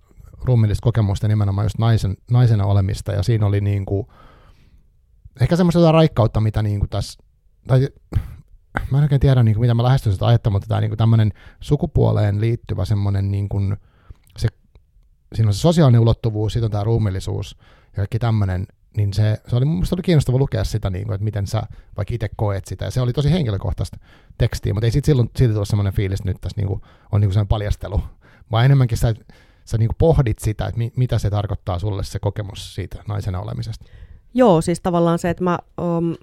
ruumillista kokemusta nimenomaan just naisen, naisena olemista, ja siinä oli niin kuin, ehkä semmoista raikkautta, mitä niin kuin tässä, tai mä en oikein tiedä, niin kuin, mitä mä lähestyn sitä ajattelua, mutta tämä niin tämmöinen sukupuoleen liittyvä semmoinen, niin kuin, se, siinä on se sosiaalinen ulottuvuus, sitten on tämä ruumillisuus ja kaikki tämmöinen, niin se, se oli mun oli kiinnostava lukea sitä, niin kuin, että miten sä vaikka itse koet sitä, ja se oli tosi henkilökohtaista tekstiä, mutta ei siitä silloin siitä tule semmoinen fiilis, että nyt tässä niin kuin, on niin kuin paljastelu, vaan enemmänkin sä, sä niin kuin pohdit sitä, että mi, mitä se tarkoittaa sulle se kokemus siitä naisena olemisesta. Joo, siis tavallaan se, että mä, um,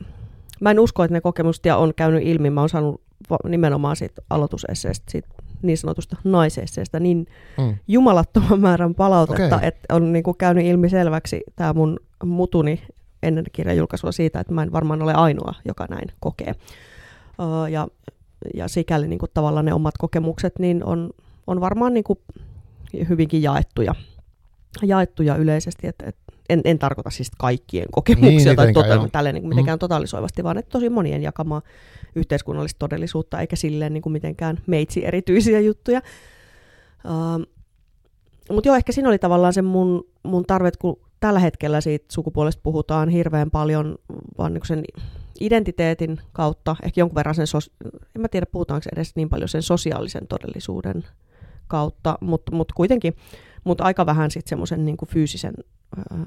mä en usko, että ne kokemukset on käynyt ilmi. Mä oon saanut nimenomaan siitä aloitusesseestä, siitä niin sanotusta naisesseestä niin mm. jumalattoman määrän palautetta, okay. että on niin kuin käynyt ilmi selväksi tämä mun mutuni ennen kirjan julkaisua siitä, että mä en varmaan ole ainoa, joka näin kokee. Uh, ja, ja sikäli niin kuin tavallaan ne omat kokemukset niin on, on varmaan niin kuin hyvinkin jaettuja, jaettuja yleisesti, että, että en, en tarkoita siis kaikkien kokemuksia niin, tai tota, tälleen niin mitenkään mm. totalisoivasti, vaan että tosi monien jakamaa yhteiskunnallista todellisuutta, eikä silleen niin kuin mitenkään meitsi erityisiä juttuja. Uh, Mutta joo, ehkä siinä oli tavallaan se mun, mun tarve, kun tällä hetkellä siitä sukupuolesta puhutaan hirveän paljon vaan niin sen identiteetin kautta, ehkä jonkun verran sen, sos- en mä tiedä puhutaanko edes niin paljon sen sosiaalisen todellisuuden kautta, mutta mut kuitenkin, mutta aika vähän sitten semmoisen niin fyysisen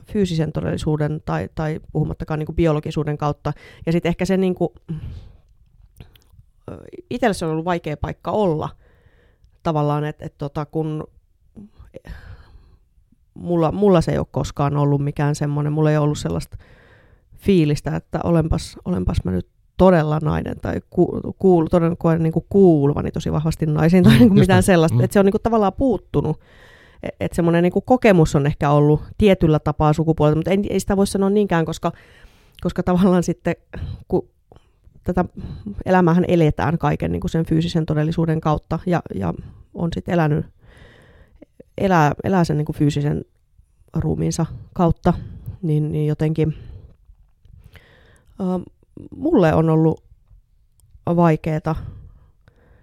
fyysisen todellisuuden tai, tai puhumattakaan niin kuin biologisuuden kautta. Ja sitten ehkä se niin kuin, itselle se on ollut vaikea paikka olla tavallaan, että et tota, kun mulla, mulla se ei ole koskaan ollut mikään semmoinen, mulla ei ollut sellaista fiilistä, että olenpas, olenpas mä nyt todella nainen tai ku, kuul, todella koen niin kuuluvani tosi vahvasti naisiin tai niin kuin mitään sellaista, mm. että se on niin kuin tavallaan puuttunut että semmoinen niin kokemus on ehkä ollut tietyllä tapaa sukupuolta, mutta ei, ei sitä voi sanoa niinkään, koska, koska tavallaan sitten, kun tätä elämäähän eletään kaiken niin kuin sen fyysisen todellisuuden kautta ja, ja on sitten elänyt, elää, elää sen niin kuin fyysisen ruumiinsa kautta, niin, niin jotenkin äh, mulle on ollut vaikeaa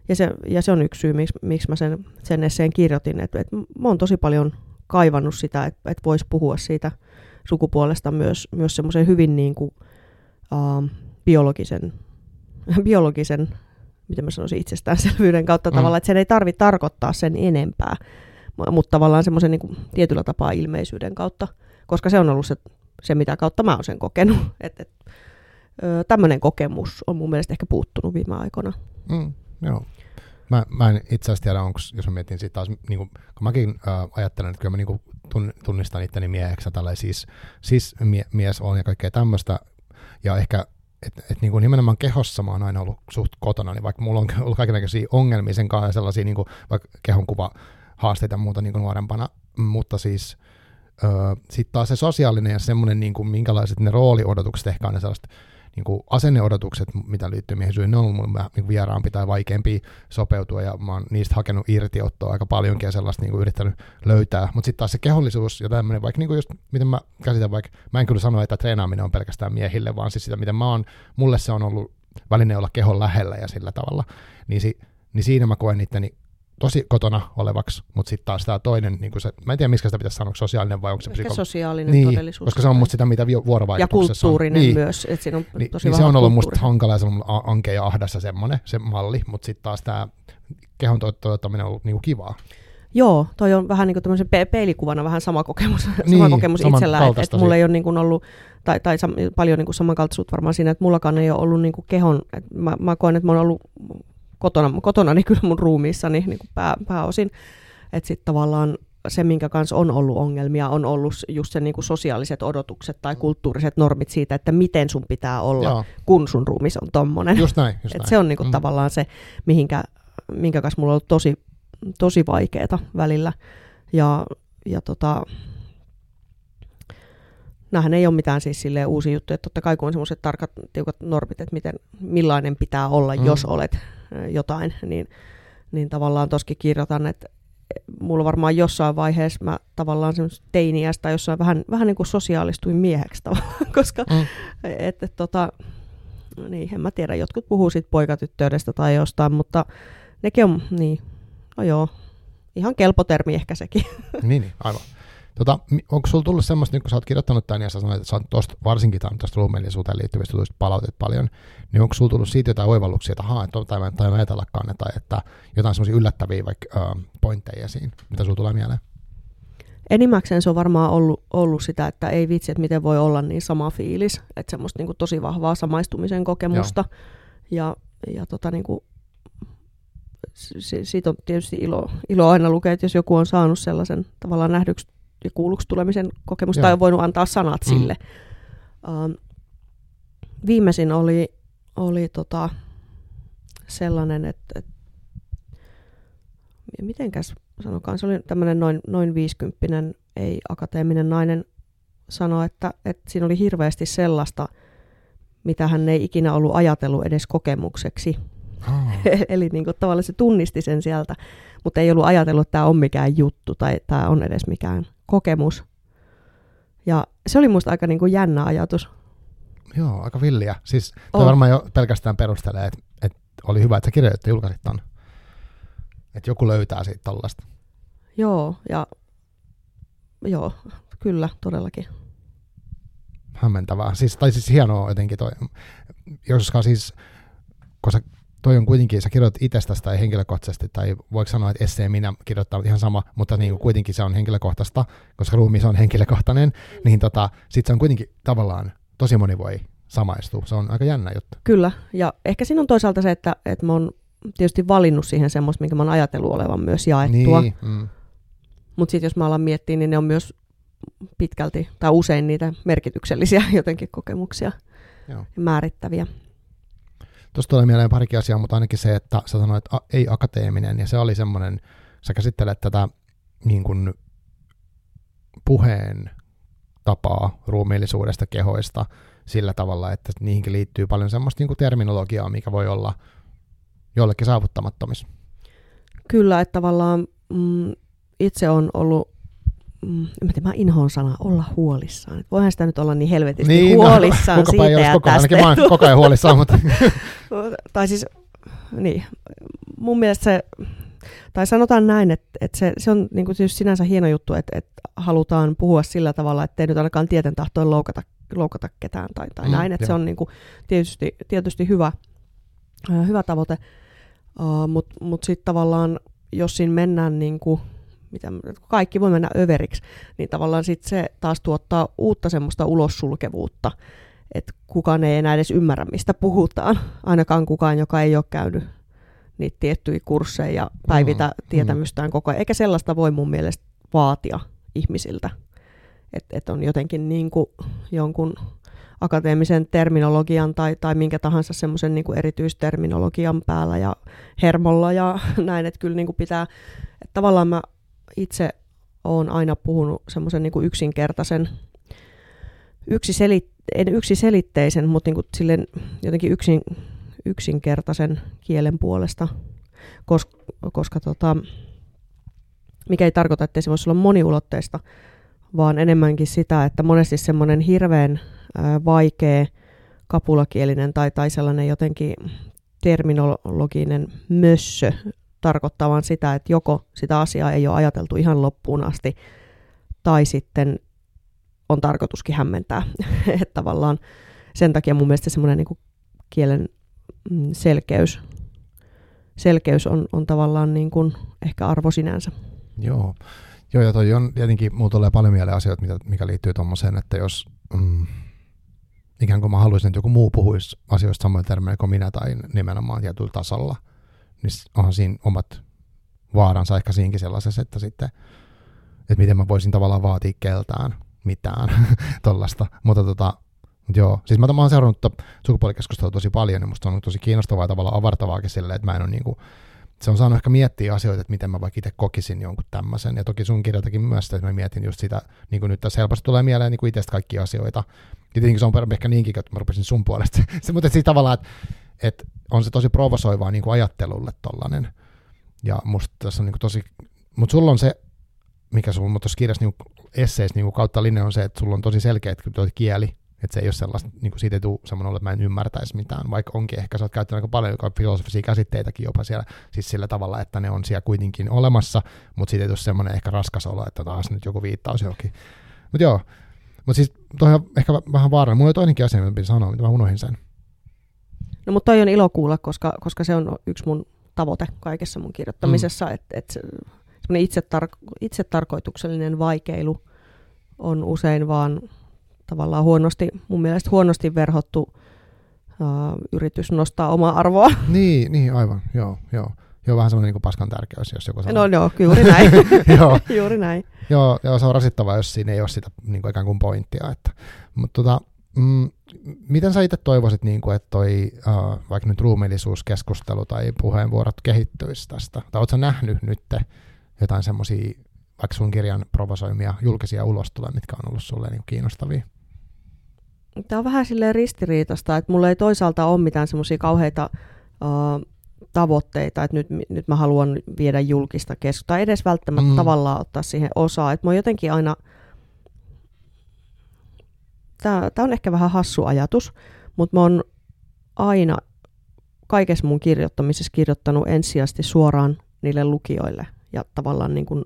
ja se, ja se on yksi syy, miksi, miksi mä sen, sen esseen kirjoitin. Että et mä oon tosi paljon kaivannut sitä, että et voisi puhua siitä sukupuolesta myös, myös semmoisen hyvin niin kuin, uh, biologisen, [laughs] biologisen, miten mä sanoisin, itsestäänselvyyden kautta mm. tavallaan, että sen ei tarvitse tarkoittaa sen enempää, mutta tavallaan semmoisen niin kuin, tietyllä tapaa ilmeisyyden kautta, koska se on ollut se, se mitä kautta mä oon sen kokenut. [laughs] Et, et, tämmöinen kokemus on mun mielestä ehkä puuttunut viime aikoina. Mm, joo. Mä, mä en itse asiassa tiedä, onko, jos mä mietin siitä taas, niin kuin, kun mäkin äh, ajattelen, että kyllä mä niin kuin tunnistan itteni mieheksi, tällä siis, siis mie, mies on ja kaikkea tämmöistä, ja ehkä että et niin nimenomaan kehossa mä oon aina ollut suht kotona, niin vaikka mulla on [laughs] ollut kaikenlaisia ongelmia sen kanssa ja sellaisia niin kuin, vaikka kehonkuva haasteita ja muuta niin kuin nuorempana, mutta siis öö, sitten taas se sosiaalinen ja semmoinen, niin kuin, minkälaiset ne rooliodotukset ehkä on ne sellaista niin kuin asenneodotukset, mitä liittyy miehisyyteen, ne on ollut mulle niin vieraampi tai vaikeampi sopeutua, ja mä oon niistä hakenut irtiottoa aika paljonkin ja sellaista niin kuin yrittänyt löytää. Mutta sitten taas se kehollisuus ja tämmöinen, vaikka niin kuin just, miten mä käsitän, vaikka mä en kyllä sano, että treenaaminen on pelkästään miehille, vaan siis sitä, miten mä oon, mulle se on ollut väline olla kehon lähellä ja sillä tavalla, niin, si, niin siinä mä koen itteni tosi kotona olevaksi, mutta sitten taas tämä toinen, niin se, mä en tiedä, mistä sitä pitäisi sanoa, sosiaalinen vai onko se psyko... sosiaalinen niin, todellisuus. koska se on musta sitä, mitä vuorovaikutuksessa Ja kulttuurinen on. Niin, myös, että siinä on niin, tosi niin se on ollut musta hankala ja se on ankea ja ahdassa semmoinen, se malli, mutta sitten taas tämä kehon toteuttaminen on ollut niinku kivaa. Joo, toi on vähän niin kuin tämmöisen pe- peilikuvana vähän sama kokemus, [laughs] Niin, sama kokemus itsellä, että et mulla ei ole niin ollut, tai, tai sam, paljon niin samankaltaisuutta varmaan siinä, että mullakaan ei ole ollut niin kehon, mä, mä koen, että mä oon ollut kotona, kotona niin kyllä mun ruumiissani niin kuin pää, pääosin, että sitten tavallaan se, minkä kanssa on ollut ongelmia, on ollut just se niin kuin sosiaaliset odotukset tai kulttuuriset normit siitä, että miten sun pitää olla, Joo, kun sun ruumis on tommonen. just näin. Just Et näin. se on niinku Mm. tavallaan se, mihinkä, minkä kanssa mulla on ollut tosi, tosi vaikeeta välillä. Ja, ja tota, nämähän ei ole mitään siis silleen uusia juttuja. Totta kai kun on semmoiset tarkat, tiukat normit, että miten, millainen pitää olla, Mm. jos olet jotain, niin, niin tavallaan toskin kirjoitan, että mulla varmaan jossain vaiheessa mä tavallaan semmoista teiniästä jossain vähän, vähän niin kuin sosiaalistuin mieheksi tavallaan, [laughs] koska Mm. että et, tota, niin, en mä tiedä, jotkut puhuu siitä poikatyttöydestä tai jostain, mutta nekin on, niin, no joo, ihan kelpo termi ehkä sekin. [laughs] niin, niin, aivan. Tota, onko sulla tullut semmoista, nyt kun sä oot kirjoittanut tämän ja sä sanoit, että sä oot tosta, varsinkin tämän tuosta ruumiillisuuteen liittyvistä jutuista palautet paljon, niin onko sulla tullut siitä jotain oivalluksia, että ahaa, että tai mä, tai mä ajatellakaan, tai että jotain semmoisia yllättäviä vaikka äh, pointteja esiin, mitä sulla tulee mieleen? Enimmäkseen se on varmaan ollut, ollut sitä, että ei vitsi, että miten voi olla niin sama fiilis, että semmoista niin kuin tosi vahvaa samaistumisen kokemusta. Ja, ja tota niin kuin, si- siitä on tietysti ilo, ilo aina lukea, että jos joku on saanut sellaisen tavallaan nähdyksi ja kuulluksi tulemisen kokemusta Joo. tai on voinut antaa sanat Mm. mm. sille. Um, viimeisin oli, oli tota sellainen, että, että mitenkäs sanokaan, se oli tämmöinen noin, noin 50 ei akateeminen nainen sanoi, että, että siinä oli hirveästi sellaista, mitä hän ei ikinä ollut ajatellut edes kokemukseksi. Oh. [laughs] Eli niin kuin tavallaan se tunnisti sen sieltä, mutta ei ollut ajatellut, että tämä on mikään juttu tai tämä on edes mikään kokemus. Ja se oli musta aika niin kuin jännä ajatus. Joo, aika villiä. Siis toi On. varmaan jo pelkästään perustelee, että, että oli hyvä, että sä kirjoitit ja julkaisit ton. Että joku löytää siitä tollasta. Joo, ja joo, kyllä, todellakin. hämmentävää. Siis, tai siis hienoa jotenkin toi. Joskaan siis, kun sä, toi on kuitenkin, sä kirjoitat itsestäsi tai henkilökohtaisesti, tai voiko sanoa, että esseen minä kirjoittaa ihan sama, mutta niin kuin kuitenkin se on henkilökohtaista, koska ruumis on henkilökohtainen, niin tota, sit se on kuitenkin tavallaan, tosi moni voi samaistua. Se on aika jännä juttu. Kyllä, ja ehkä siinä on toisaalta se, että, että mä oon tietysti valinnut siihen semmoista, minkä mä oon ajatellut olevan myös jaettua. Niin, mm, Mutta sitten jos mä alan miettiä, niin ne on myös pitkälti tai usein niitä merkityksellisiä [laughs] jotenkin kokemuksia Joo. määrittäviä. Tuosta tulee mieleen parikin asiaa, mutta ainakin se, että sä sanoit a, ei akateeminen, ja se oli semmoinen, sä käsittelet tätä niin kuin puheen tapaa ruumiillisuudesta, kehoista sillä tavalla, että niihinkin liittyy paljon semmoista niin kuin terminologiaa, mikä voi olla jollekin saavuttamattomissa. Kyllä, että tavallaan mm, itse on ollut, mm, mä inhoon sana, olla huolissaan. Et voihan sitä nyt olla niin helvetisti niin, huolissaan no, siitä ja koko tästä. ainakin mä oon koko ajan huolissaan, mutta [laughs] tai siis, niin, mun mielestä se, tai sanotaan näin, että, että se, se on niin kuin tietysti sinänsä hieno juttu, että, että halutaan puhua sillä tavalla, että ei nyt ainakaan tieten tahtoen loukata, loukata ketään tai, tai Mm, näin, että se on niin kuin tietysti, tietysti hyvä, hyvä tavoite, uh, mutta mut sitten tavallaan, jos siinä mennään niin kuin, mitä, kaikki voi mennä överiksi, niin tavallaan sit se taas tuottaa uutta semmoista ulossulkevuutta, että kukaan ei enää edes ymmärrä, mistä puhutaan. [laughs] Ainakaan kukaan, joka ei ole käynyt niitä tiettyjä kursseja ja päivitä Mm, mm, tietämystään koko ajan. Eikä sellaista voi mun mielestä vaatia ihmisiltä. Että et on jotenkin niin kuin jonkun akateemisen terminologian tai, tai minkä tahansa semmoisen niin kuin erityisterminologian päällä ja hermolla ja [laughs] näin, että kyllä niin kuin pitää, että tavallaan mä itse olen aina puhunut semmoisen niin kuin yksinkertaisen, yksiselit, en yksiselitteisen, mutta niin kuin silleen jotenkin yksin, yksinkertaisen kielen puolesta, koska, koska tota, mikä ei tarkoita, että se voisi olla moniulotteista, vaan enemmänkin sitä, että monesti semmoinen hirveän vaikea kapulakielinen tai, tai sellainen jotenkin terminologinen mössö tarkoittaa vaan sitä, että joko sitä asiaa ei ole ajateltu ihan loppuun asti, tai sitten on tarkoituskin hämmentää. [laughs] että tavallaan sen takia mun mielestä semmoinen niin kielen mm, selkeys, selkeys on, on tavallaan niin kuin ehkä arvo sinänsä. Joo. Joo, ja toi on tietenkin, mulla tulee paljon mieleen asioita, mitä, mikä liittyy tuommoiseen, että jos mm, ikään kuin mä haluaisin, että joku muu puhuisi asioista samoin termeillä kuin minä tai nimenomaan tietyllä tasolla, niin onhan siinä omat vaaransa ehkä siinkin sellaisessa, että sitten, että miten mä voisin tavallaan vaatia keltään mitään [laughs] tollasta. Mutta tota, Mut joo, siis mä, oon seurannut sukupuolikeskustelua tosi paljon, niin musta on tosi kiinnostavaa ja tavallaan avartavaakin silleen, että mä en ole niinku, se on saanut ehkä miettiä asioita, että miten mä vaikka itse kokisin jonkun tämmöisen. Ja toki sun kirjaltakin myös, että mä mietin just sitä, niin kuin nyt tässä helposti tulee mieleen niin itsestä kaikkia asioita. Ja tietenkin se on ehkä niinkin, että mä rupesin sun puolesta. [laughs] se, mutta siis tavallaan, että, että on se tosi provosoivaa niin kuin ajattelulle tollanen. Ja musta tässä on niin kuin tosi, mutta sulla on se, mikä sulla on tuossa kirjassa niin esseissä niin kautta linja on se, että sulla on tosi selkeä kieli, että se ei ole sellaista, niin kuin siitä ei tule semmoinen olo, että mä en ymmärtäisi mitään, vaikka onkin ehkä, sä oot käyttänyt aika paljon filosofisia käsitteitäkin jopa siellä, siis sillä tavalla, että ne on siellä kuitenkin olemassa, mutta siitä ei tule semmoinen ehkä raskas olo, että taas nyt joku viittaus johonkin. Mutta joo, mutta siis toi on ehkä vähän vaarallinen. Mulla oli toinenkin asia, mitä sanoa, mitä mä unohdin sen. No mutta toi on ilo kuulla, koska, koska se on yksi mun tavoite kaikessa mun kirjoittamisessa, mm. että et itsetar- itsetarkoituksellinen vaikeilu on usein vaan tavallaan huonosti, mun mielestä huonosti verhottu uh, yritys nostaa omaa arvoa. [laughs] Niin, niin aivan, joo, joo. Joo, vähän semmoinen niin paskan tärkeys, jos joku sanoo. No joo, juuri näin. [laughs] joo. [laughs] juuri näin. Joo, joo, se on rasittavaa, jos siinä ei ole sitä niin kuin ikään kuin pointtia. Että, mutta tota, mm, miten sä itse toivoisit, niin kuin, että toi uh, vaikka nyt ruumiillisuuskeskustelu tai puheenvuorot kehittyisi tästä? Tai ootko nähnyt nyt jotain semmoisia, vaikka sun kirjan provosoimia julkisia ulostuloja, mitkä on ollut sulle niin kiinnostavia? Tämä on vähän silleen ristiriitasta, että mulla ei toisaalta ole mitään semmoisia kauheita uh, tavoitteita, että nyt, nyt mä haluan viedä julkista keskustelua, tai edes välttämättä mm. tavallaan ottaa siihen osaa. Että mä jotenkin aina, tämä on ehkä vähän hassu ajatus, mutta mä oon aina kaikessa mun kirjoittamisessa kirjoittanut ensisijaisesti suoraan niille lukijoille ja tavallaan niin kuin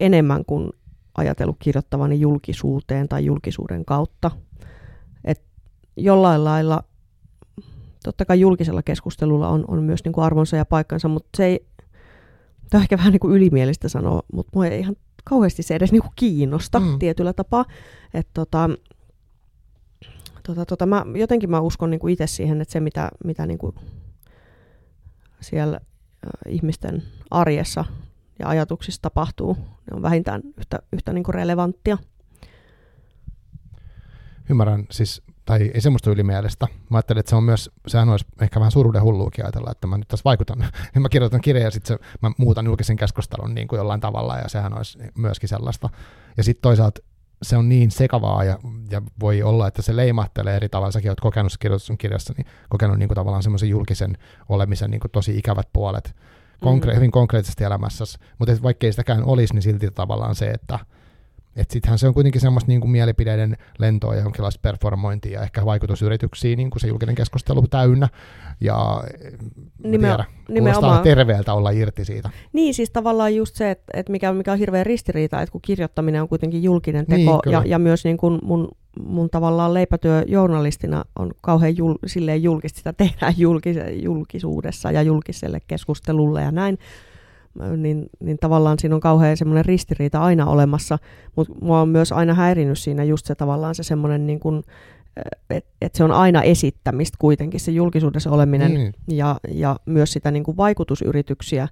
enemmän kuin ajatellut kirjoittavani julkisuuteen tai julkisuuden kautta – jollain lailla, totta kai julkisella keskustelulla on, on myös niin kuin arvonsa ja paikkansa, mutta se ei, tämä on ehkä vähän niin kuin ylimielistä sanoa, mutta mua ei ihan kauheasti se edes niin kuin kiinnosta mm. tietyllä tapaa. Että tota, tota, tota, mä, jotenkin mä uskon niin kuin itse siihen, että se mitä, mitä niin kuin siellä ihmisten arjessa ja ajatuksissa tapahtuu, ne on vähintään yhtä, yhtä niin kuin relevanttia. Ymmärrän. Siis tai ei semmoista ylimielistä. Mä ajattelin, että se on myös, sehän olisi ehkä vähän suruuden hulluukin ajatella, että mä nyt tässä vaikutan. [laughs] niin mä kirjoitan kirjan ja sitten mä muutan julkisen keskustelun niin kuin jollain tavalla ja sehän olisi myöskin sellaista. Ja sitten toisaalta se on niin sekavaa ja, ja voi olla, että se leimahtelee eri tavalla. Säkin olet kokenut sun kirjassa, niin kokenut niin kuin tavallaan semmoisen julkisen olemisen niin kuin tosi ikävät puolet konkre- mm. hyvin konkreettisesti elämässä. Mutta vaikkei sitäkään olisi, niin silti tavallaan se, että että sittenhän se on kuitenkin semmoista niin kuin mielipideiden lentoa ja jonkinlaista performointia ja ehkä vaikutusyrityksiä, niin kuin se julkinen keskustelu täynnä. Ja Nime- tiedä, nimenomaan. terveeltä olla irti siitä. Niin, siis tavallaan just se, että, että mikä, mikä on hirveä ristiriita, että kun kirjoittaminen on kuitenkin julkinen teko niin, ja, ja myös niin kuin mun, mun tavallaan leipätyö journalistina on kauhean jul, silleen julkista, sitä tehdään julkis, julkisuudessa ja julkiselle keskustelulle ja näin, niin, niin tavallaan siinä on kauhean semmoinen ristiriita aina olemassa, mutta mua on myös aina häirinyt siinä just se tavallaan se semmoinen niin kuin, että et se on aina esittämistä kuitenkin se julkisuudessa oleminen niin. ja, ja myös sitä niin kuin vaikutusyrityksiä.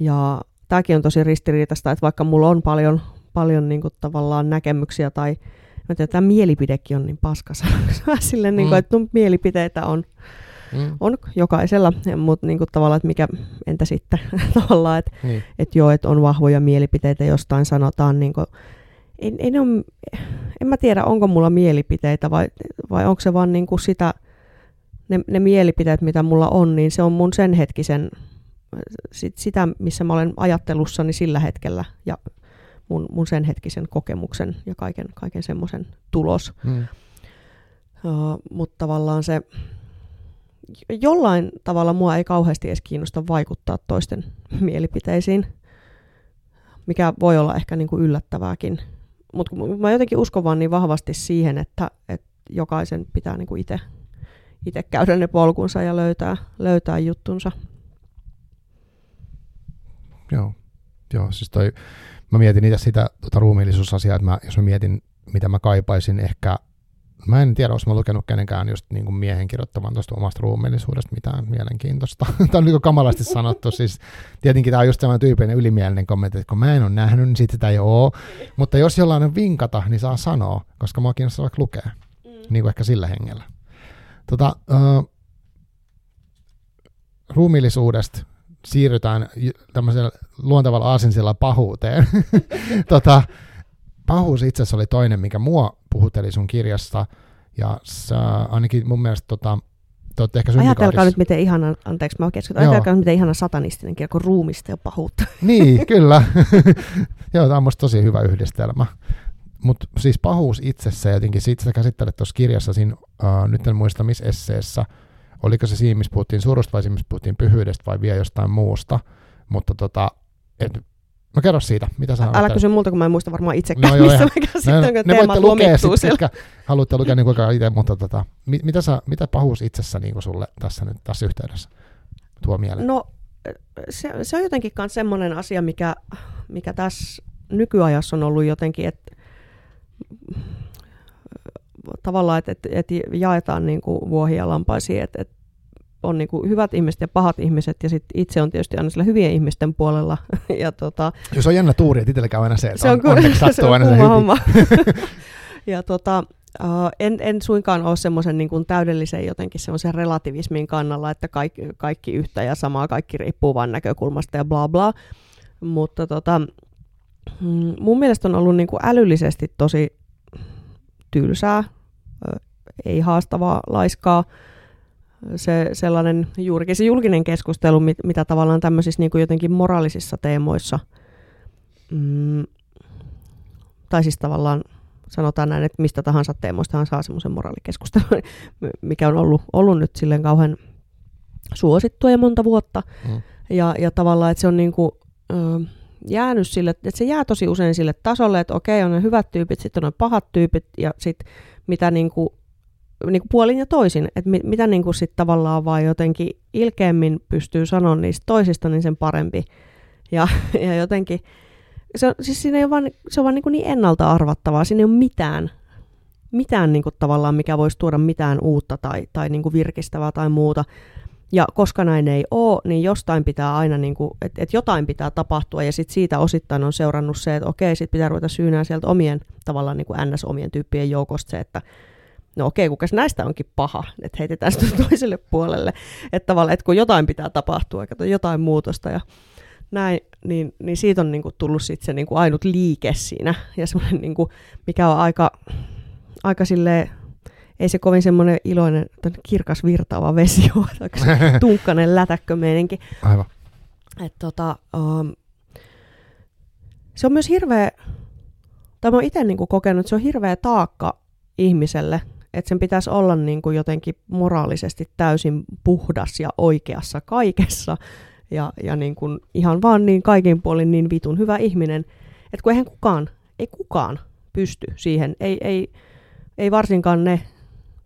Ja tämäkin on tosi ristiriitaista, että vaikka mulla on paljon, paljon niin kuin tavallaan näkemyksiä tai mä tiedän, tämä mielipidekin on niin paskasa. [laughs] Silleen, niin kuin, mm. että no, mielipiteitä on mm. on jokaisella, mutta niin kuin tavallaan, että mikä, entä sitten [laughs] tavallaan, että niin. et joo, että on vahvoja mielipiteitä, jostain sanotaan, niin kuin, en, en, ole, en mä tiedä, onko mulla mielipiteitä vai, vai onko se vaan niin kuin sitä, ne, ne mielipiteet, mitä mulla on, niin se on mun sen hetkisen, sit, sitä, missä mä olen ajattelussani sillä hetkellä ja mun, mun sen hetkisen kokemuksen ja kaiken, kaiken semmoisen tulos. Mm. Uh, mutta tavallaan se, jollain tavalla mua ei kauheasti edes kiinnosta vaikuttaa toisten [laughs] mielipiteisiin, mikä voi olla ehkä niin kuin yllättävääkin. Mutta mä jotenkin uskon vaan niin vahvasti siihen, että, että jokaisen pitää niin itse itse käydä ne polkunsa ja löytää, löytää juttunsa. Joo. Joo, siis toi, mä mietin itse sitä tota ruumiillisuusasiaa, että mä, jos mä mietin, mitä mä kaipaisin ehkä, mä en tiedä, jos mä lukenut kenenkään just niin kuin miehen kirjoittavan tuosta omasta ruumiillisuudesta mitään mielenkiintoista. [laughs] tämä on niin kamalasti sanottu, siis tietenkin tämä on just sellainen tyypillinen ylimielinen kommentti, että kun mä en ole nähnyt, niin sitten sitä ei ole. Mutta jos jollain on vinkata, niin saa sanoa, koska mä kiinnostaa vaikka lukea, mm. niin kuin ehkä sillä hengellä. Tota, uh, ruumiillisuudesta siirrytään tämmöisellä luontevalla aasinsilla pahuuteen. [laughs] tota, pahuus itse asiassa oli toinen, mikä mua puhutteli sun kirjasta, ja sä, ainakin mun mielestä tota, te ehkä Ajatelkaa nyt, miten ihana, anteeksi mä keskityn, ajatelkaa nyt, miten ihana satanistinen kirja, kun ruumista ja pahuutta. [laughs] niin, kyllä. [laughs] Joo, tämä on musta tosi hyvä yhdistelmä. Mutta siis pahuus itsessä, jotenkin siitä sä käsittelet tuossa kirjassa, siinä, uh, nyt en muista missä esseessä, oliko se siinä, missä puhuttiin surusta vai siinä, missä puhuttiin pyhyydestä vai vielä jostain muusta, mutta tota, et, no kerro siitä, mitä sä Älä kysy multa, kun mä en muista varmaan itsekään, no, joo, missä mä käsittän, no, ne voitte lukea sitten, jotka haluatte lukea niin kuin itse, mutta tota, mit, mitä, sä, mitä pahuus itsessä niin kuin sulle tässä nyt tässä yhteydessä tuo mieleen? No se, se on jotenkin myös semmoinen asia, mikä, mikä tässä nykyajassa on ollut jotenkin, että tavallaan, että, että, että jaetaan niin kuin vuohia lampaisiin, että, että on niin kuin hyvät ihmiset ja pahat ihmiset, ja sitten itse on tietysti aina sillä hyvien ihmisten puolella. [laughs] ja tota, Jos on jännä tuuri, että itsellä käy aina se, että se on, on, [laughs] se on aina se homma. [laughs] ja tota, Uh, en, en suinkaan ole semmoisen niin täydellisen jotenkin semmoisen relativismin kannalla, että kaikki, kaikki yhtä ja samaa, kaikki riippuu vain näkökulmasta ja bla bla. Mutta tota, mm, mun mielestä on ollut niin kuin älyllisesti tosi tylsää, ei haastavaa, laiskaa. Se sellainen juurikin se julkinen keskustelu, mit, mitä tavallaan tämmöisissä niin kuin jotenkin moraalisissa teemoissa, mm, tai siis tavallaan sanotaan näin, että mistä tahansa teemoistahan saa semmoisen moraalikeskustelun, [laughs] mikä on ollut, ollut nyt silleen kauhean suosittua ja monta vuotta. Mm. Ja, ja tavallaan, että se on niin kuin, ö, jäänyt sille, että se jää tosi usein sille tasolle, että okei, on ne hyvät tyypit, sitten on ne pahat tyypit, ja sitten mitä niin kuin, niin kuin puolin ja toisin, että mit, mitä niin kuin sit tavallaan vaan jotenkin ilkeämmin pystyy sanoa niistä toisista, niin sen parempi. Ja, ja jotenkin, se on, siis siinä ei ole vaan, se on vaan niin, niin ennalta arvattavaa, siinä ei ole mitään, mitään niin kuin tavallaan, mikä voisi tuoda mitään uutta tai, tai niin kuin virkistävää tai muuta. Ja koska näin ei ole, niin jostain pitää aina, niin kuin, että, että jotain pitää tapahtua, ja sitten siitä osittain on seurannut se, että okei, sitten pitää ruveta syynää sieltä omien, tavallaan niin kuin NS-omien tyyppien joukosta se, että no okei, kukas näistä onkin paha, että heitetään sitä [laughs] toiselle puolelle, että tavallaan, että kun jotain pitää tapahtua, kato jotain muutosta, ja näin, niin, niin siitä on niin kuin tullut sitten se niin kuin ainut liike siinä, ja semmoinen, niin kuin, mikä on aika, aika silleen, ei se kovin semmoinen iloinen, kirkas virtaava vesi [laughs] ole, [laughs] tunkkanen lätäkkömeininki. Aivan. Et tota, um, se on myös hirveä, tai mä oon itse niinku kokenut, että se on hirveä taakka ihmiselle, että sen pitäisi olla niinku jotenkin moraalisesti täysin puhdas ja oikeassa kaikessa, ja, ja niinku ihan vaan niin kaikin puolin niin vitun hyvä ihminen, että kun eihän kukaan, ei kukaan pysty siihen, ei, ei, ei varsinkaan ne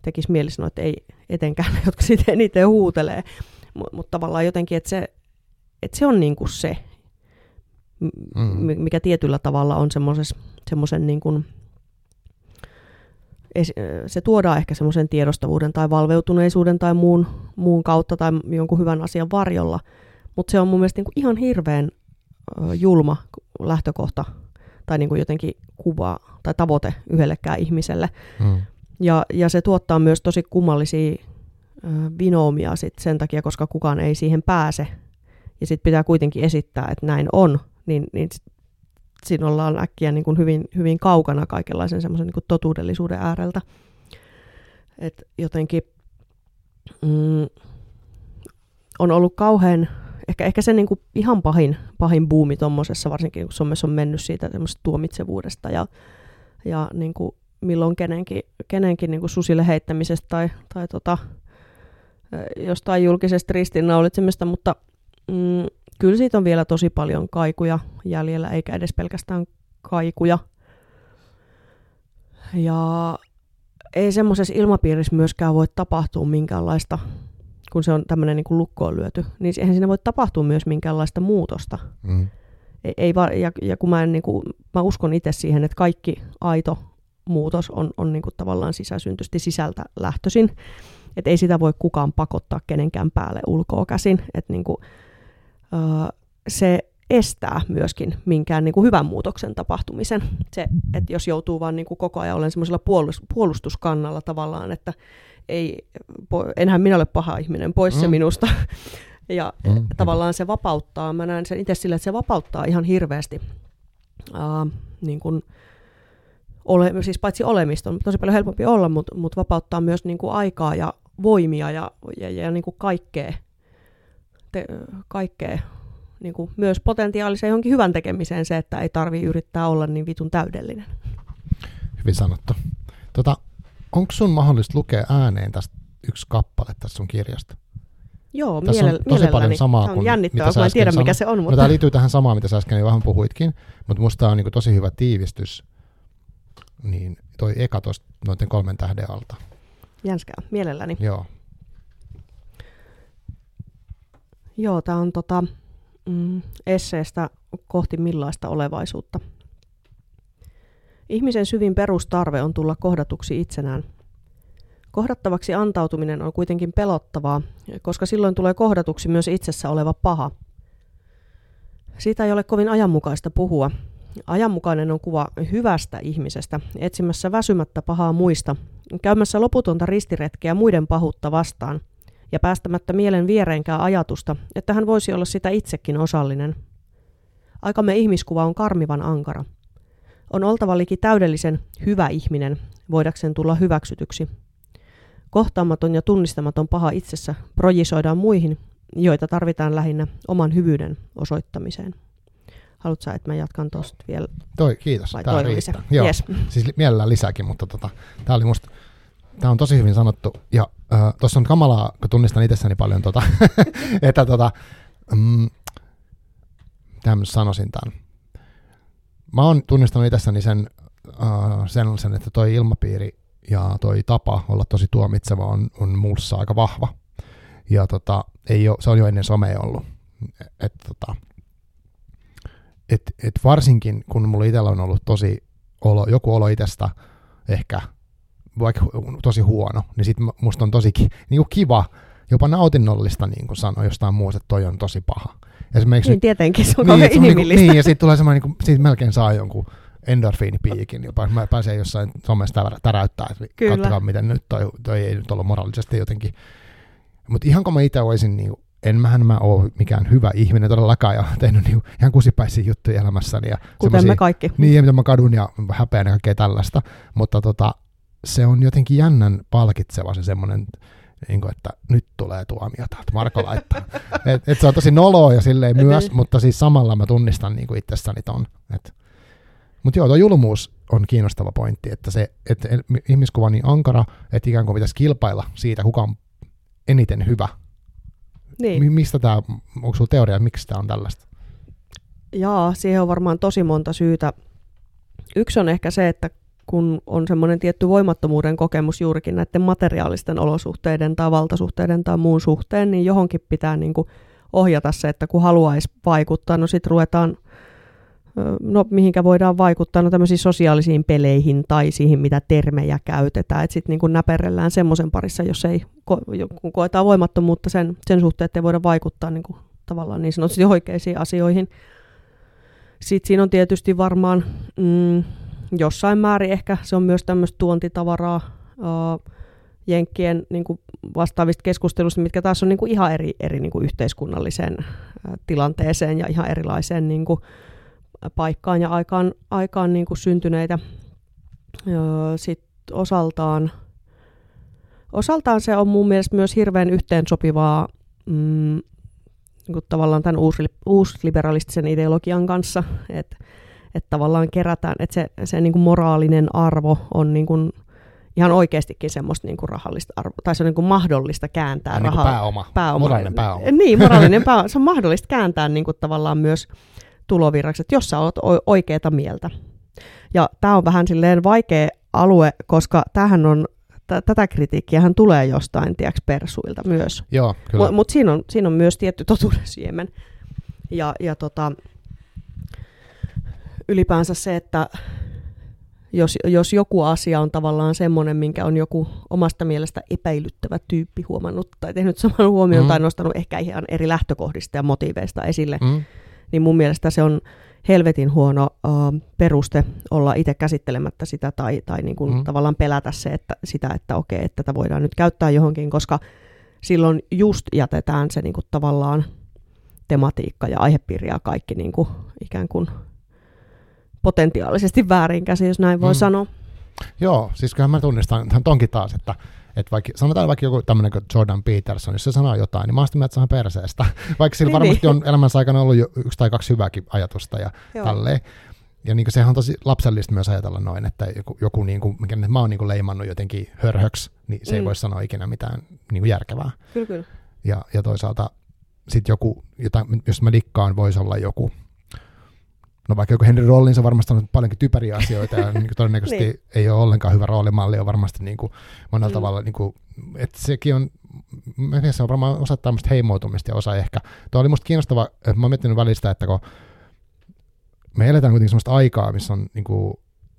tekisi mieli sanoa, että ei etenkään ne, jotka sitten eniten huutelee. Mutta mut tavallaan jotenkin, että se, että se on niinku se, mm. mikä tietyllä tavalla on semmoisen niin kuin, se tuodaan ehkä semmoisen tiedostavuuden tai valveutuneisuuden tai muun, muun kautta tai jonkun hyvän asian varjolla, mutta se on mun mielestä niin kuin ihan hirveän julma lähtökohta tai niin kuin jotenkin kuva tai tavoite yhdellekään ihmiselle. Mm. Ja, ja se tuottaa myös tosi kummallisia vinoomia sit sen takia, koska kukaan ei siihen pääse. Ja sitten pitää kuitenkin esittää, että näin on, niin, niin siinä ollaan äkkiä niin kuin hyvin, hyvin kaukana kaikenlaisen semmoisen niin totuudellisuuden ääreltä. Et jotenkin mm, on ollut kauhean, ehkä, ehkä se niin kuin ihan pahin, pahin buumi tuommoisessa, varsinkin kun somessa on mennyt siitä tuomitsevuudesta ja, ja niin kuin milloin kenenkin, kenenkin niin kuin susille heittämisestä tai, tai tota, jostain julkisesta ristiinnaulitsemista, mutta mm, kyllä siitä on vielä tosi paljon kaikuja jäljellä, eikä edes pelkästään kaikuja. Ja ei semmoisessa ilmapiirissä myöskään voi tapahtua minkäänlaista, kun se on tämmöinen niin lukkoon lyöty, niin eihän siinä voi tapahtua myös minkäänlaista muutosta. Mm. ei, ei va, ja, ja kun mä, en, niin kuin, mä uskon itse siihen, että kaikki aito muutos on, on niin kuin tavallaan sisäsyntysti sisältä lähtöisin. Että ei sitä voi kukaan pakottaa kenenkään päälle ulkoa käsin. Että niin kuin, se estää myöskin minkään niin kuin hyvän muutoksen tapahtumisen. Se, että jos joutuu vaan niin kuin koko ajan olemaan semmoisella puolustuskannalla tavallaan, että ei, enhän minä ole paha ihminen, pois mm. se minusta. [laughs] ja mm. tavallaan se vapauttaa, mä näen sen itse sillä, että se vapauttaa ihan hirveästi uh, niin kuin, ole, siis paitsi olemista on tosi paljon helpompi olla, mutta mut vapauttaa myös niin kuin aikaa ja voimia ja, ja, ja niin kuin kaikkea, te, kaikkea niin kuin myös potentiaaliseen johonkin hyvän tekemiseen se, että ei tarvi yrittää olla niin vitun täydellinen. Hyvin sanottu. Tota, Onko sun mahdollista lukea ääneen tästä yksi kappale tästä sun kirjasta? Joo, Tässä miele- on tosi paljon samaa on kuin jännittävää, kun en tiedä mikä se on. No, mutta... No, tämä liittyy tähän samaan, mitä sä äsken vähän puhuitkin, mutta musta on niin tosi hyvä tiivistys niin toi eka tuosta noiden kolmen tähden alta. Jänskää, mielelläni. Joo. Joo, tämä on tota, mm, esseestä kohti millaista olevaisuutta. Ihmisen syvin perustarve on tulla kohdatuksi itsenään. Kohdattavaksi antautuminen on kuitenkin pelottavaa, koska silloin tulee kohdatuksi myös itsessä oleva paha. Siitä ei ole kovin ajanmukaista puhua, Ajanmukainen on kuva hyvästä ihmisestä, etsimässä väsymättä pahaa muista, käymässä loputonta ristiretkeä muiden pahuutta vastaan ja päästämättä mielen viereenkään ajatusta, että hän voisi olla sitä itsekin osallinen. Aikamme ihmiskuva on karmivan ankara. On oltava liki täydellisen hyvä ihminen, voidakseen tulla hyväksytyksi. Kohtaamaton ja tunnistamaton paha itsessä projisoidaan muihin, joita tarvitaan lähinnä oman hyvyyden osoittamiseen. Haluatko että mä jatkan tuosta vielä? Toi, kiitos. Vai tämä riittää. Joo, yes. siis mielellään lisääkin, mutta tota, tämä oli musta, tämä on tosi hyvin sanottu. Ja äh, tuossa on kamalaa, kun tunnistan itsessäni paljon, tota, [laughs] että tota, mm, mitä sanoisin tämän. Mä oon tunnistanut itsessäni sen, äh, sen, että toi ilmapiiri ja toi tapa olla tosi tuomitseva on, on muussa aika vahva. Ja tota, ei ole, se on jo ennen somea ollut. Et, tota, et, et varsinkin kun mulla itsellä on ollut tosi olo, joku olo itsestä ehkä vaikka tosi huono, niin sit musta on tosi niin kuin kiva, jopa nautinnollista niin kuin sanoa jostain muusta, että toi on tosi paha. Esimerkiksi niin tietenkin, se on niin, se on niin, kuin, niin, ja sitten tulee semmoinen, niin kuin, siitä melkein saa jonkun endorfiinipiikin, jopa mä pääsee jossain somessa täräyttää, että Kyllä. katsokaa miten nyt toi, toi ei nyt ollut moraalisesti jotenkin. Mutta ihan kun mä itse olisin niin en mähän mä ole mikään hyvä ihminen todellakaan ja [laughs] tehnyt niin ihan kusipäisiä juttuja elämässäni. Ja Kuten me kaikki. Niin, ja mitä mä kadun ja häpeän ja kaikkea tällaista. Mutta tota, se on jotenkin jännän palkitseva se semmoinen, niin kuin, että nyt tulee tuomiota, että Marko laittaa. [laughs] et, et se on tosi noloa ja silleen myös, niin. mutta siis samalla mä tunnistan niin kuin itsessäni ton. Mutta joo, tuo julmuus on kiinnostava pointti, että se että ihmiskuva on niin ankara, että ikään kuin pitäisi kilpailla siitä, kuka on eniten hyvä niin. Mistä tämä, onko sinulla teoria, miksi tämä on tällaista? Jaa, siihen on varmaan tosi monta syytä. Yksi on ehkä se, että kun on semmoinen tietty voimattomuuden kokemus juurikin näiden materiaalisten olosuhteiden tai valtasuhteiden tai muun suhteen, niin johonkin pitää niin kuin ohjata se, että kun haluaisi vaikuttaa, no sitten ruvetaan – no mihinkä voidaan vaikuttaa, no tämmöisiin sosiaalisiin peleihin tai siihen, mitä termejä käytetään, että sitten niin näperellään semmoisen parissa, jos ei, kun koetaan voimattomuutta sen, sen suhteen, että ei voida vaikuttaa niin kuin, tavallaan niin sanotusti oikeisiin asioihin. Sitten siinä on tietysti varmaan mm, jossain määrin ehkä se on myös tämmöistä tuontitavaraa, uh, Jenkkien niin kuin vastaavista keskustelusta, mitkä taas on niin kuin ihan eri, eri niin kuin yhteiskunnalliseen tilanteeseen ja ihan erilaiseen niin kuin, paikkaan ja aikaan, aikaan niin kuin syntyneitä. Sitten osaltaan, osaltaan se on mun mielestä myös hirveän yhteensopivaa mm, niin kuin tavallaan tämän uus, uusliberalistisen ideologian kanssa, että et tavallaan kerätään, että se, se niin kuin moraalinen arvo on niin kuin ihan oikeastikin semmoista niin kuin rahallista arvoa, tai se on niin kuin mahdollista kääntää niin rahaa. pääoma, pääoma, moraalinen pääoma. Niin, moraalinen pääoma. Se on mahdollista kääntää niin kuin tavallaan myös tulovirraksi, että jos sä oot oikeeta mieltä. Ja tämä on vähän silleen vaikea alue, koska tähän on t- tätä kritiikkiä tulee jostain, tiedäks, persuilta myös. Joo, kyllä. Mutta siinä on, siinä on myös tietty totuuden siemen. Ja, ja tota, ylipäänsä se, että jos, jos joku asia on tavallaan semmoinen, minkä on joku omasta mielestä epäilyttävä tyyppi huomannut tai tehnyt saman huomioon mm. tai nostanut ehkä ihan eri lähtökohdista ja motiiveista esille, mm. niin mun mielestä se on helvetin huono uh, peruste olla itse käsittelemättä sitä tai, tai niin kuin mm. tavallaan pelätä se, että, sitä, että okei, että tätä voidaan nyt käyttää johonkin, koska silloin just jätetään se niin kuin tavallaan tematiikka ja aihepiiri ja kaikki niin kuin ikään kuin potentiaalisesti väärinkäsi, jos näin voi mm. sanoa. Joo, siis kyllä mä tunnistan tonkin taas, että, että vaikka, sanotaan vaikka joku tämmöinen kuin Jordan Peterson, jos se sanoo jotain, niin mä oon sitä perseestä. [laughs] Vaikka sillä niin, varmasti niin. on elämänsä aikana ollut jo yksi tai kaksi hyvääkin ajatusta ja Joo. tälleen. Ja niin sehän on tosi lapsellista myös ajatella noin, että joku, joku niin kuin, mikä mä oon niin kuin leimannut jotenkin hörhöksi, niin se mm. ei voi sanoa ikinä mitään niin kuin järkevää. Kyllä, kyllä. Ja, ja toisaalta sitten joku, jota, jos mä dikkaan, voisi olla joku, no vaikka joku Henry Rollins on varmasti on paljonkin typeriä asioita ja [laughs] niin todennäköisesti niin. ei ole ollenkaan hyvä roolimalli, on varmasti niin kuin monella mm. tavalla, niin kuin, että sekin on, se on varmaan osa tämmöistä heimoutumista ja osa ehkä. Tuo oli musta kiinnostava, että mä oon miettinyt välistä, että kun me eletään kuitenkin sellaista aikaa, missä on niin kuin,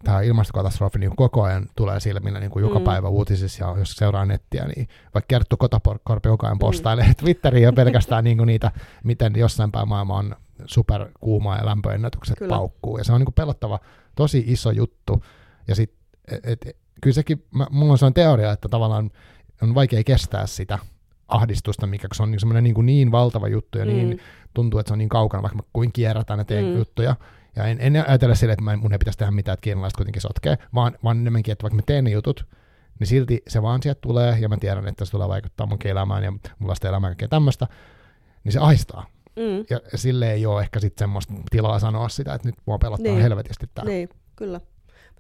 tämä ilmastokatastrofi niin koko ajan tulee silmillä niin kuin joka mm. päivä uutisissa, ja jos seuraa nettiä, niin vaikka Kerttu Kotakorpi koko ajan postailee mm. Twitteriin ja pelkästään niin kuin niitä, miten jossain päin maailma on superkuumaa ja lämpöennätykset kyllä. paukkuu, ja se on niin kuin pelottava, tosi iso juttu, ja sit, et, et, kyllä sekin, mä, mulla on sellainen teoria, että tavallaan on vaikea kestää sitä ahdistusta, mikä se on niin, semmoinen niin, kuin niin valtava juttu, ja niin mm. niin tuntuu, että se on niin kaukana, vaikka mä kuin kierrätän ja teen mm. juttuja, ja en, en ajatella sille, että mun ei pitäisi tehdä mitään, että kiinalaiset kuitenkin sotkee, vaan, vaan enemmänkin, että vaikka mä teen ne jutut, niin silti se vaan sieltä tulee, ja mä tiedän, että se tulee vaikuttaa mun elämään ja mun lasten elämään ja tämmöistä, niin se aistaa. Mm. Ja sille ei ole ehkä sitten semmoista tilaa sanoa sitä, että nyt mua pelottaa niin. helvetisti tämä. Niin, kyllä.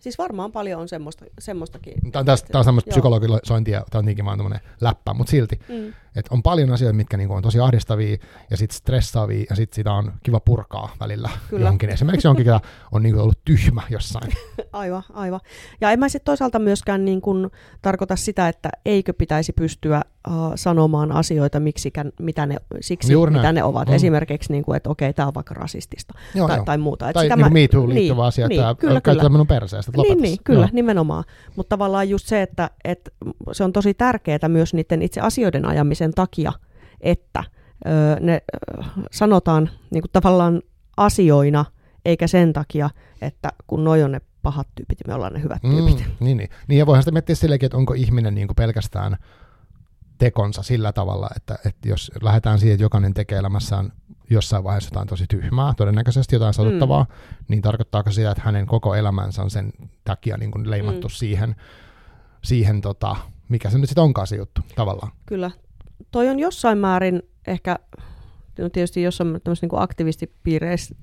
Siis varmaan paljon on semmoista, semmoistakin. Tämä on, tästä, tämä on semmoista psykologisointia, tämä on niinkin vaan läppä, mutta silti. Mm. Että on paljon asioita, mitkä niinku on tosi ahdistavia ja sitten stressaavia ja sitten sitä on kiva purkaa välillä Kyllä. johonkin. Esimerkiksi jonkin, joka on niinku ollut tyhmä jossain. [laughs] aivan, aivan. Ja en mä sitten toisaalta myöskään niin kun tarkoita sitä, että eikö pitäisi pystyä uh, sanomaan asioita miksikään, mitä ne, siksi, Juuri mitä näin. ne ovat. Mm. Esimerkiksi, niin kuin, että okei, tämä on vaikka rasistista joo, tai, joo. tai muuta. Et tai sitä niin mä, me too liittyvä niin, asia, niin, että kyllä, kyllä. minun perseestä, niin, niin, kyllä, joo. nimenomaan. Mutta tavallaan just se, että, että se on tosi tärkeää myös niiden itse asioiden ajamisen takia, että ö, ne ö, sanotaan niin kuin tavallaan asioina, eikä sen takia, että kun noi on ne pahat tyypit ja me ollaan ne hyvät tyypit. Mm, [laughs] niin, niin. niin, ja voihan sitä miettiä sillekin, että onko ihminen niin kuin pelkästään tekonsa sillä tavalla, että, että jos lähdetään siihen, että jokainen tekee elämässään jossain vaiheessa jotain tosi tyhmää, todennäköisesti jotain satuttavaa, mm. niin tarkoittaako sitä, että hänen koko elämänsä on sen takia niin kuin leimattu mm. siihen, siihen tota, mikä se nyt sitten onkaan se juttu tavallaan. Kyllä. Toi on jossain määrin ehkä, no tietysti jossain tämmöisissä niin aktivistipiireissä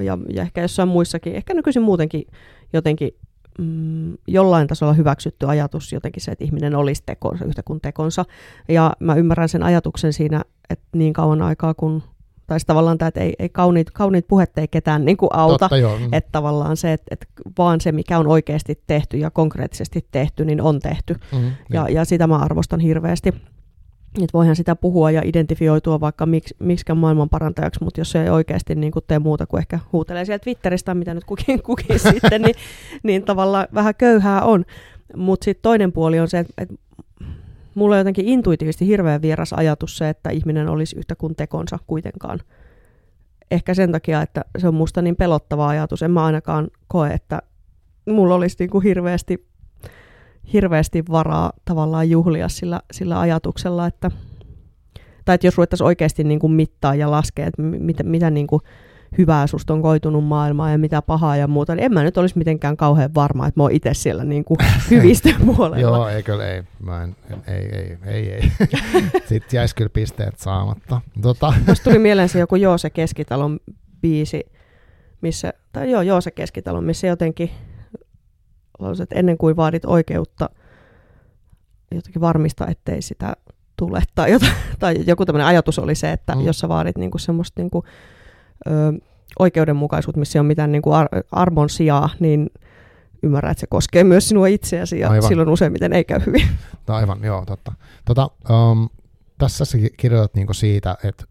ja, ja ehkä jossain muissakin, ehkä nykyisin muutenkin jotenkin mm, jollain tasolla hyväksytty ajatus jotenkin se, että ihminen olisi tekonsa yhtä kuin tekonsa. Ja mä ymmärrän sen ajatuksen siinä, että niin kauan aikaa kun tai tavallaan tämä, että ei, ei kauniit, kauniit puhetta ei ketään niin kuin auta, Totta. Mm. että tavallaan se, että, että vaan se, mikä on oikeasti tehty ja konkreettisesti tehty, niin on tehty. Mm, ja, niin. ja sitä mä arvostan hirveästi. Että voihan sitä puhua ja identifioitua vaikka miksi, miksikään maailman parantajaksi, mutta jos se ei oikeasti niin tee muuta kuin ehkä huutelee sieltä Twitteristä, mitä nyt kukin, [laughs] kukin sitten, niin, niin tavallaan vähän köyhää on. Mutta sitten toinen puoli on se, että, että mulla on jotenkin intuitiivisesti hirveän vieras ajatus se, että ihminen olisi yhtä kuin tekonsa kuitenkaan. Ehkä sen takia, että se on musta niin pelottava ajatus. En mä ainakaan koe, että mulla olisi niin kuin hirveästi hirveästi varaa tavallaan juhlia sillä, sillä ajatuksella, että tai että jos ruvettaisiin oikeasti niin kuin mittaa ja laskea, että mitä, mitä niin kuin hyvää susta on koitunut maailmaan ja mitä pahaa ja muuta, niin en mä nyt olisi mitenkään kauhean varma, että mä oon itse siellä niin kuin [laughs] hyvistä puolella. Joo, ei kyllä, ei. Mä en, ei, ei, ei, ei. [laughs] Sitten jäisi kyllä pisteet saamatta. Tota. Tuossa tuli mieleen se joku Joose Keskitalon biisi, missä, tai joo, Joose Keskitalon, missä jotenkin että ennen kuin vaadit oikeutta jotenkin varmistaa, ettei sitä tule. Tai, jota, [laughs] tai joku tämmöinen ajatus oli se, että mm. jos sä vaadit niinku semmoista niinku, ö, oikeudenmukaisuutta, missä ei ole mitään niinku ar- armon sijaa, niin ymmärrä, että se koskee myös sinua itseäsi ja Aivan. silloin useimmiten ei käy hyvin. [laughs] Aivan, joo, totta. Tota, um, tässä sä kirjoitat niinku siitä, että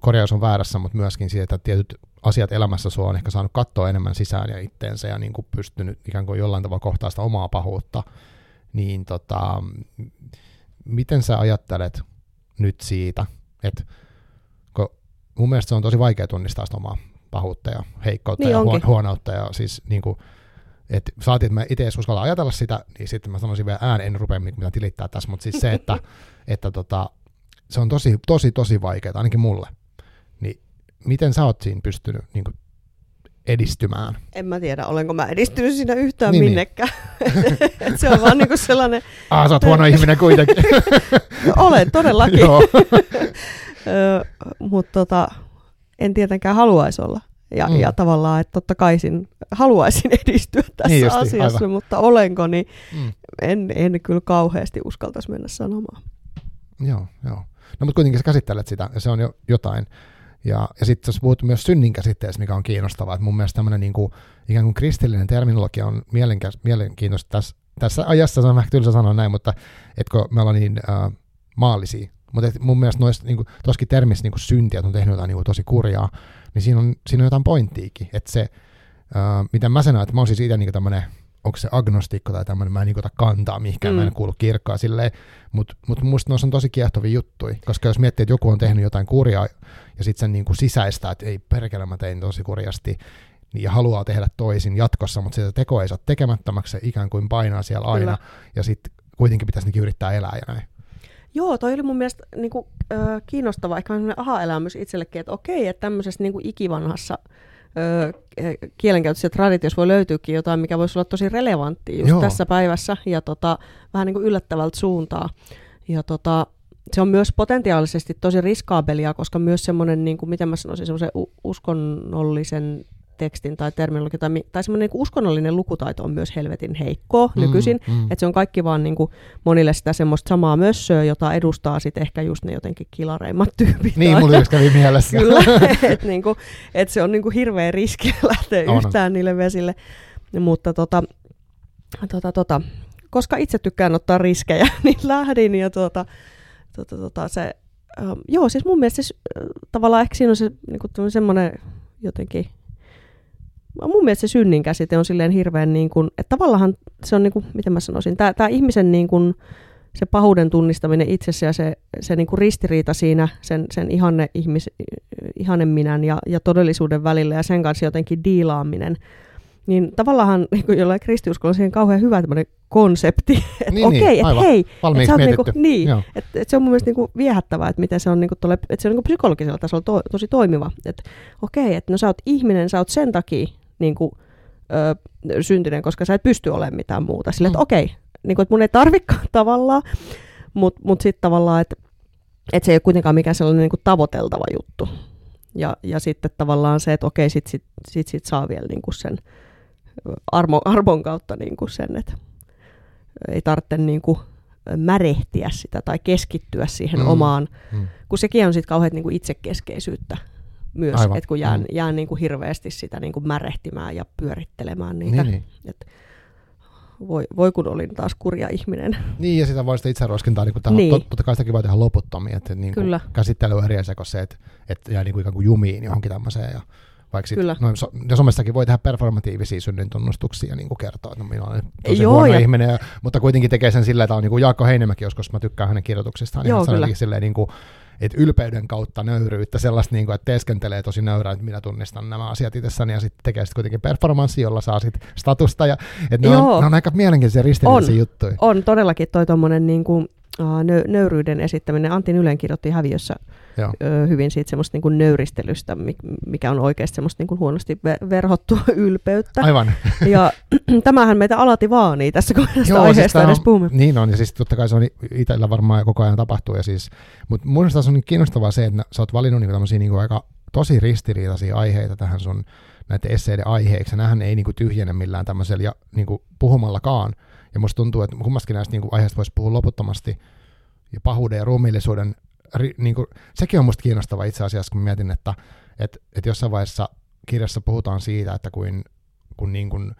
korjaus on väärässä, mutta myöskin siitä, että tietyt asiat elämässä sua on ehkä saanut katsoa enemmän sisään ja itteensä ja niin kuin pystynyt ikään kuin jollain tavalla kohtaa sitä omaa pahuutta, niin tota, miten sä ajattelet nyt siitä, että kun mun mielestä se on tosi vaikea tunnistaa sitä omaa pahuutta ja heikkoutta Niin ja onkin. huon- huonoutta ja siis niin kuin, että saatiin, että mä itse edes uskalla ajatella sitä, niin sitten mä sanoisin vielä ääneen, en rupea mitään tilittää tässä, mutta siis se, että, [laughs] että tota, se on tosi, tosi, tosi vaikeaa, ainakin mulle. Niin miten sä oot siinä pystynyt niin kuin, edistymään? En mä tiedä, olenko mä edistynyt siinä yhtään Niin, niin, niin. minnekään. Et [laughs] se on vaan niinku sellainen, [laughs] Ah, sä oot huono ihminen kuitenkin. [laughs] olen todellakin, mutta tota, en tietenkään haluaisi olla. Ja, Mm. ja tavallaan, että totta kai sin, haluaisin edistyä tässä Niin niin justi, asiassa, aivan. mutta olenko, niin Mm. en, en kyllä kauheasti uskaltaisi mennä sanomaan. Joo, joo. No mutta kuitenkin sä käsittelet sitä, ja se on jo jotain. Ja, ja sitten jos puhut myös synnin käsitteestä, mikä on kiinnostavaa, että mun mielestä tämmöinen niin kuin, ikään kuin kristillinen terminologia on mielenkä- mielenkiintoista tässä, tässä ajassa, se on vähän tylsä sanoa näin, mutta etkö me ollaan niin äh, maallisia. Mutta mun mielestä noissa, niin toskin termissä niin syntiä, että on tehnyt jotain niin kuin, tosi kurjaa, niin siinä on, siinä on jotain pointtiikin. Että se, äh, mitä mä sanon, että mä oon siis itse niin tämmöinen, onko se agnostikko tai tämmöinen, mä en niin ota kantaa mihinkään, mm. mä en Mm. kuulu kirkkaan silleen, mutta mut musta noissa on tosi kiehtovia juttuja, koska jos miettii, että joku on tehnyt jotain kurjaa ja sitten sen niin kuin sisäistää, että ei perkele, mä tein tosi kurjasti, niin, ja haluaa tehdä toisin jatkossa, mutta sitä teko ei saa tekemättömäksi, se ikään kuin painaa siellä aina, Kyllä. ja sitten kuitenkin pitäisi niinkin yrittää elää ja näin. Joo, toi oli mun mielestä niin kuin, äh, kiinnostava, ehkä sellainen aha-elämys itsellekin, että okei, että tämmöisessä niin kuin ikivanhassa kielenkäytössä ja traditiossa voi löytyykin jotain, mikä voisi olla tosi relevanttia just Joo. Tässä päivässä ja tota, vähän niin kuin yllättävältä suuntaa. Ja tota, se on myös potentiaalisesti tosi riskaabelia, koska myös semmoinen, niin kuin, miten mä sanoisin, semmoisen uskonnollisen tekstin tai terminologia tai, tai semmoinen niin uskonnollinen lukutaito on myös helvetin heikkoa mm, nykyisin. mm. Että se on kaikki vaan niin kuin monille sitä semmoista samaa mössöä, jota edustaa sitten ehkä just ne jotenkin kilareimmat tyypit. Niin, mulla just kävi mielessä. Kyllä, [laughs] että niinku, et se on niinku hirveä riski [laughs] lähteä On. yhtään niille vesille. Mutta tota, tota, tota, koska itse tykkään ottaa riskejä, [laughs] niin lähdin ja tota, tota, tota, se, ähm, joo, siis mun mielestä siis, äh, tavallaan ehkä siinä on se niinku semmoinen jotenkin, mun mielestä se synnin käsite on silleen hirveän niin kuin, että tavallaan se on niin kuin, miten mä sanoisin, tämä, tämä ihmisen niin kuin, se pahuuden tunnistaminen itsessä ja se, se niin kuin ristiriita siinä sen, sen ihanne, ihmis, ihanne minän ja, ja todellisuuden välillä ja sen kanssa jotenkin diilaaminen, niin tavallaan [laughs] niin kuin jollain kristiuskolla on siihen kauhean hyvä tämmöinen konsepti, [laughs] että Niin, okei, niin, että hei, et Valmiiksi sä niinku, niin, Joo. et, et se on mun mielestä niinku viehättävää, että miten se on, niinku tolle, että se on niinku psykologisella tasolla to, tosi toimiva. Että okei, että no sä oot ihminen, sä oot sen takia niinku, ö, syntinen, koska sä et pysty olemaan mitään muuta. Sille, että Mm. okei, niinku, että mun ei tarvikaan tavallaan, mutta mut sitten tavallaan, että et se ei ole kuitenkaan mikään sellainen niinku tavoiteltava juttu. Ja, ja sitten tavallaan se, että okei, sit, sit, sit, sit saa vielä niinku sen ö, armo, [laughs] armon kautta niinku sen, että ei tarvitse niinku märehtiä sitä tai keskittyä siihen Mm. omaan, Mm. kun sekin on sitten kauhean niinku itsekeskeisyyttä myös, Aivan. että kun jään, Mm. jään niinku hirveästi sitä niinku märehtimään ja pyörittelemään niitä. Niin, niin. Voi, voi kun olin taas kurja ihminen. Niin, ja sitä voi sitä itseroskintaa, niin kuin Niin. tot, totta kai sitäkin voi tehdä loputtomia, että niin kuin Kyllä. käsittely on eri asia kuin se, että, että jää niin kuin ikään kuin jumiin johonkin tämmöiseen, ja vaikka sit, Kyllä. no, so, ja somessakin voi tehdä performatiivisia synnintunnustuksia ja niin kuin kertoa, että no, minä olen tosi Joo, huono ja- ihminen, ja, mutta kuitenkin tekee sen silleen, että on niin kuin Jaakko Heinemäki joskus, mä tykkään hänen kirjoituksistaan, Joo, niin hän sanoi silleen niin kuin, että ylpeyden kautta nöyryyttä, sellaista, niin kuin, että teeskentelee tosi nöyrää, että minä tunnistan nämä asiat itsessäni ja sitten tekee sitten kuitenkin performanssi, jolla saa sitten statusta. Ja, että ne, on, ne on aika mielenkiintoisia ristiriitaisia On. juttuja. On todellakin toi tommonen niinku, uh, nö, nöyryyden esittäminen. Antti Nylen kirjoitti häviössä Joo. ö, hyvin siitä semmoista niinku nöyristelystä, mi- mikä on oikeasti semmoista niinku huonosti ve- verhottua [laughs] ylpeyttä. Aivan. Ja [clears throat] tämähän meitä alati vaanii tässä, tästä Joo, aiheesta siis tää edes on- puhumme. Niin on, ja siis totta kai se on itsellä varmaan koko ajan tapahtuu. Ja siis, mutta mun mielestä tässä on niin kiinnostavaa se, että sä oot valinnut niinku tämmöisiä niinku aika tosi ristiriitaisia aiheita tähän sun näiden esseiden aiheeksi. Nämähän ei niinku tyhjene millään tämmöisellä ja niinku puhumallakaan. Ja musta tuntuu, että kummastakin näistä niinku aiheista voisi puhua loputtomasti. Ja pahuuden ja ruumiillisuuden, ri, niinku, sekin on musta kiinnostavaa itse asiassa, kun mietin, että et, et jossain vaiheessa kirjassa puhutaan siitä, että kuin, kun niin kuin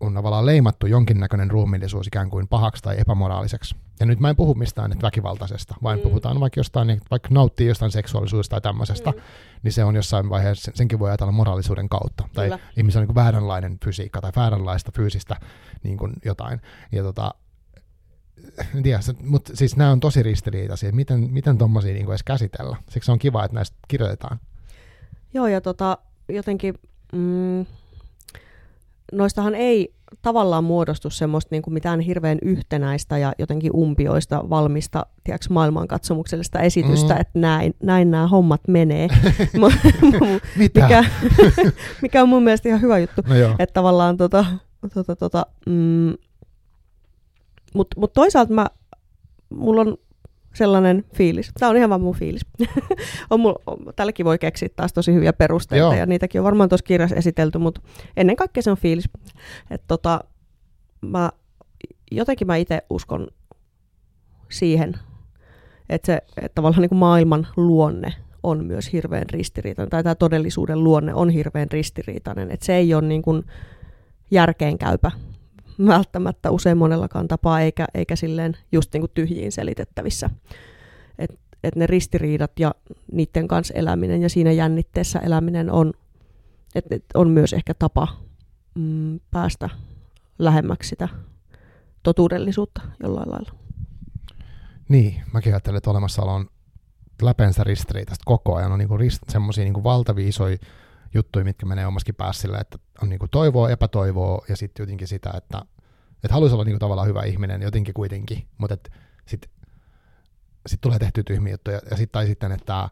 on tavallaan leimattu jonkinnäköinen ruumiillisuus ikään kuin pahaksi tai epämoraaliseksi. Ja nyt mä en puhu mistään että väkivaltaisesta, vaan mm. puhutaan vaikka jostain, niin vaikka nauttii jostain seksuaalisuudesta tai tämmöisestä, mm. niin se on jossain vaiheessa, senkin voi ajatella moraalisuuden kautta. Tai Kyllä. ihmisellä on niin vääränlainen fysiikka tai vääränlaista fyysistä niin kuin jotain. Ja tota, en tiedä, mutta siis nämä on tosi ristiriitaisia. Miten, miten tuommoisia niin edes käsitellä? Siksi on kiva, että näistä kirjoitetaan. Joo, ja tota, jotenkin mm, noistahan ei tavallaan muodostu semmoista niin kuin mitään hirveän yhtenäistä ja jotenkin umpioista valmista tiedätkö, maailmankatsomuksellista esitystä, mm. että näin, näin nämä hommat menee. [laughs] Mikä, mikä on mun mielestä ihan hyvä juttu. No että tavallaan tota, tota, tota, mm, mutta mut toisaalta mä, mulla on sellainen fiilis. Tämä on ihan vaan mun fiilis. [laughs] on mulla, on, tälläkin voi keksiä taas tosi hyviä perusteita Joo. ja niitäkin on varmaan tuossa kirjassa esitelty, mutta ennen kaikkea se on fiilis. Että tota, mä, jotenkin mä itse uskon siihen, että se että tavallaan niin kuin maailman luonne on myös hirveän ristiriitainen, tai tämä todellisuuden luonne on hirveän ristiriitainen, että se ei ole niin kuin järkeenkäypä välttämättä usein monellakaan tapaa, eikä, eikä silleen just niin kuin tyhjiin selitettävissä. Et, et ne ristiriidat ja niiden kanssa eläminen ja siinä jännitteessä eläminen on, et, et on myös ehkä tapa mm, päästä lähemmäksi sitä totuudellisuutta jollain lailla. Niin, mäkin ajattelen, että olemassaolo on läpensä ristiriitasta koko ajan. On niinku rist, semmoisia niinku valtavia isoja juttuja, mitkä menee omaskin päässä sillä, että on niinku toivoa, epätoivoa ja sitten jotenkin sitä, että et haluaisi olla niinku tavallaan hyvä ihminen jotenkin kuitenkin, mutta sitten sit tulee tehty tyhmiä juttuja. Ja sitten tai sitten, että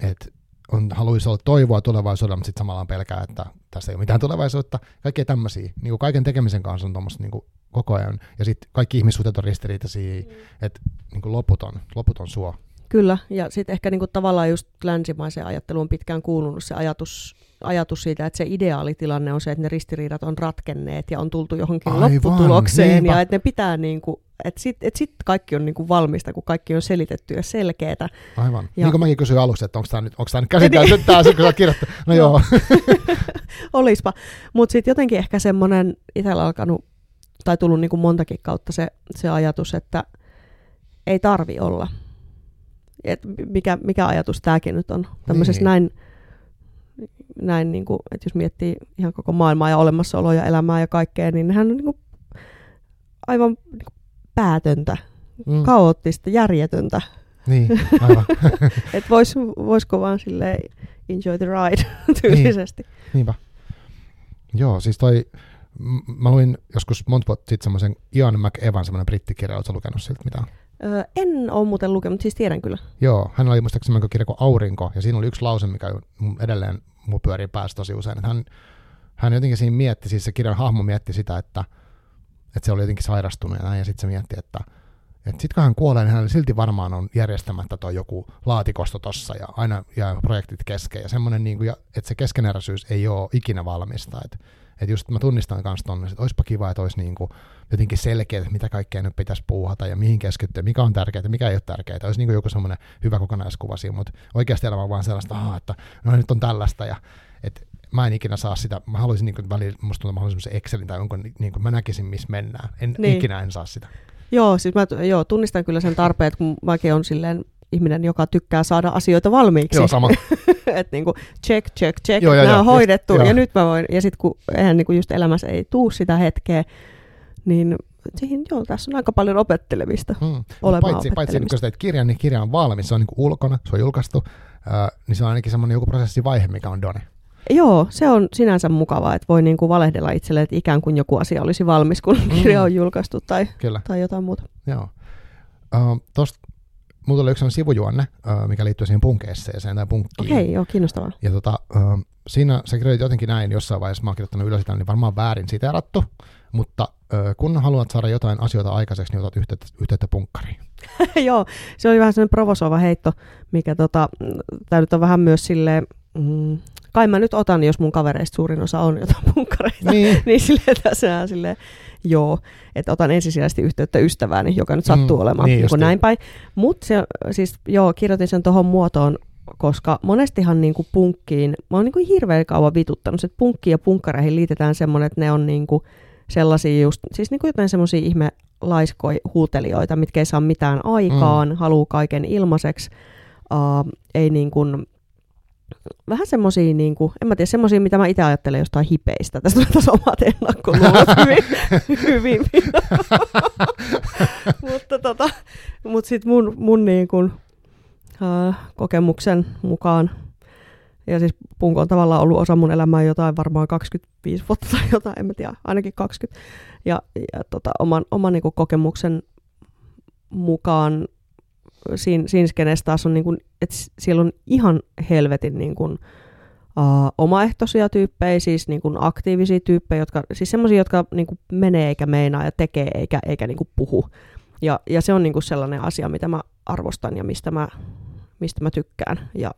et on, haluaisi olla toivoa tulevaisuudella, mutta sitten samalla on pelkää, että tässä ei ole mitään tulevaisuutta. Kaikkea tämmöisiä. Niin kaiken tekemisen kanssa on tuommoista niin koko ajan. Ja sitten kaikki ihmissuhteet on ristiriitaisia, mm. että niin loputon, loputon suo. Kyllä, ja sitten ehkä niinku tavallaan just länsimaiseen ajatteluun on pitkään kuulunut se ajatus, ajatus siitä, että se ideaalitilanne on se, että ne ristiriidat on ratkenneet ja on tultu johonkin Aivan, lopputulokseen, niinpä. ja että ne pitää niinku, että sitten et sit kaikki on niinku valmista, kun kaikki on selitetty ja selkeätä. Aivan. Ja... Niin kuin mäkin kysyin alussa, että onko tämä nyt, tämä nyt käsitelty, niin. tämä kun sä kirjoittaa. [laughs] No, no joo. [laughs] Olispa. Mutta sitten jotenkin ehkä semmoinen itsellä alkanut, tai tullut niinku montakin kautta se, se ajatus, että ei tarvi olla et mikä, mikä ajatus tämäkin nyt on tämmöisessä niin. näin, näin niin kuin, että jos miettii ihan koko maailmaa ja olemassaoloa ja elämää ja kaikkea, niin nehän on niin kuin aivan niin kuin päätöntä, mm. kaoottista, järjetöntä. Niin, [laughs] aivan. että vois, voisiko vaan sille enjoy the ride [laughs] tyylisesti. Niin. Niinpä. Joo, siis toi, mä luin joskus monta vuotta sitten semmoisen Ian McEvan, semmoinen brittikirja, oletko lukenut siltä mitään? Öö, en ole muuten lukenut, mutta siis tiedän kyllä. Joo, hän oli muistaakseni kirja kuin Aurinko, ja siinä oli yksi lause, mikä edelleen mu pyörii päässä tosi usein. Hän, hän jotenkin siinä mietti, siis se kirjan hahmo mietti sitä, että, että se oli jotenkin sairastunut ja näin, ja sitten se mietti, että, että sitten kun hän kuolee, niin hän silti varmaan on järjestämättä tuo joku laatikosto tossa ja aina jää projektit kesken. Ja semmoinen, niin kuin, että se keskeneräisyys ei ole ikinä valmista. Että että just mä tunnistan myös tuonne, että olisipa kiva, että olisi niin kuin jotenkin selkeä, että mitä kaikkea nyt pitäisi puuhata ja mihin keskittyä, mikä on tärkeää ja mikä ei ole tärkeää. Olisi niin kuin joku semmoinen hyvä kokonaiskuva siinä, mutta oikeasti elämä on vaan sellaista, että no nyt on tällaista ja että mä en ikinä saa sitä, mä haluaisin niin kuin välillä, musta tuntuu, mä haluaisin Excelin tai onko, niin kuin mä näkisin, missä mennään. En, niin. Ikinä en saa sitä. Joo, siis mä joo, tunnistan kyllä sen tarpeen, kun mäkin on silleen ihminen, joka tykkää saada asioita valmiiksi. Joo, sama. [laughs] että niinku check, check, check, joo, nämä on hoidettu. Just, ja nyt mä voin, ja sitten kun eihän niinku just elämässä ei tuu sitä hetkeä, niin siihen, joo, tässä on aika paljon opettelemista. Hmm. Paitsi, paitsi kun sä teet kirjan, niin kirja on valmis, se on niinku ulkona, se on julkaistu, äh, niin se on ainakin semmoinen joku prosessivaihe, mikä on done. Joo, se on sinänsä mukavaa, että voi niinku valehdella itselle, että ikään kuin joku asia olisi valmis, kun mm. kirja on julkaistu tai, Kyllä. tai jotain muuta. Joo. Uh, tosta mulla oli yksi sivujuonne, mikä liittyy siihen punkkeesseeseen tai punkkiin. Okei, okay, joo, kiinnostavaa. Ja tota, siinä sä kirjoitit jotenkin näin jossain vaiheessa, mä oon kirjoittanut ylös, niin varmaan väärin siteerattu, mutta kun haluat saada jotain asioita aikaiseksi, niin otat yhteyttä, yhteyttä punkkariin. [laughs] joo, se oli vähän sellainen provosoiva heitto, mikä tota, tämä on vähän myös silleen, mm, kai mä nyt otan, jos mun kavereista suurin osa on jotain punkkareita, niin, [laughs] niin silleen tässä silleen, joo, että otan ensisijaisesti yhteyttä ystävääni, joka nyt sattuu mm, olemaan niin, niin näin päin. Mutta siis joo, kirjoitin sen tuohon muotoon, koska monestihan niin kuin punkkiin, mä oon niin kuin hirveän kauan vituttanut, että punkkiin ja punkkareihin liitetään semmoinen, että ne on niin kuin sellaisia just, siis niin kuin jotain semmoisia ihme laiskoi huutelijoita, mitkä ei saa mitään aikaan, mm. haluaa kaiken ilmaiseksi, uh, ei niin kuin, vähän semmoisia, niin kuin, en mä tiedä, semmoisia, mitä mä itse ajattelen jostain hipeistä. Tästä tulee taas omat ennakkoluulot [laughs] hyvin, hyvin. [laughs] mutta tota, mut sitten mun, mun niin kuin, uh, kokemuksen mukaan ja siis punko on tavallaan ollut osa mun elämää jotain varmaan 25 vuotta tai jotain, en mä tiedä, ainakin 20. Ja, ja tota, oman, oman niin kokemuksen mukaan siinä, siinä skeneessä taas on, niin kuin, että siellä on ihan helvetin niin kuin, uh, omaehtoisia tyyppejä, siis niin kuin aktiivisia tyyppejä, jotka, siis semmoisia, jotka niin kuin menee eikä meinaa ja tekee eikä, eikä niin kuin puhu. Ja, ja se on niin kuin sellainen asia, mitä mä arvostan ja mistä mä, mistä mä tykkään. Ja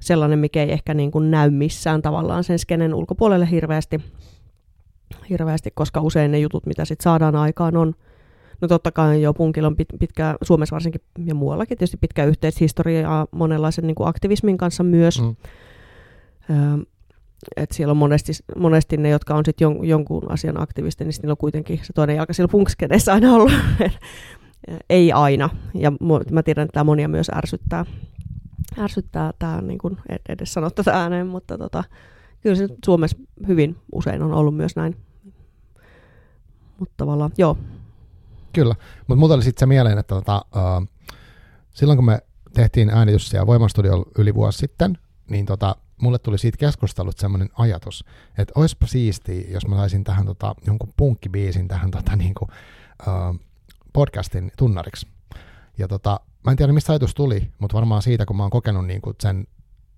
sellainen, mikä ei ehkä niin kuin näy missään tavallaan sen skenen ulkopuolelle hirveästi, hirveästi, koska usein ne jutut, mitä sit saadaan aikaan, on No totta kai jo punkilla on pit, pitkä, Suomessa varsinkin ja muuallakin tietysti pitkä yhteishistoria monenlaisen niin kuin aktivismin kanssa myös. Mm. Ö, et siellä on monesti, monesti ne, jotka on sit jon, jonkun asian aktivisti, niin niillä on kuitenkin se toinen jalka siellä punkskeneessä aina ollut. [laughs] ei aina. Ja mä tiedän, että tämä monia myös ärsyttää ärsyttää tämä niin kuin edes sanoa tätä ääneen, mutta tota, kyllä se Suomessa hyvin usein on ollut myös näin. Mutta tavallaan, joo. Kyllä, mutta mulla oli sitten se mieleen, että tota, uh, silloin kun me tehtiin äänitys ja Voimastudio yli vuosi sitten, niin tota, mulle tuli siitä keskustelut semmoinen ajatus, että olisipa siistiä, jos mä saisin tähän tota, jonkun punkkibiisin tähän tota, niin kuin, uh, podcastin tunnariksi. Ja tota, mä en tiedä mistä ajatus tuli, mutta varmaan siitä, kun mä oon kokenut niin kuin sen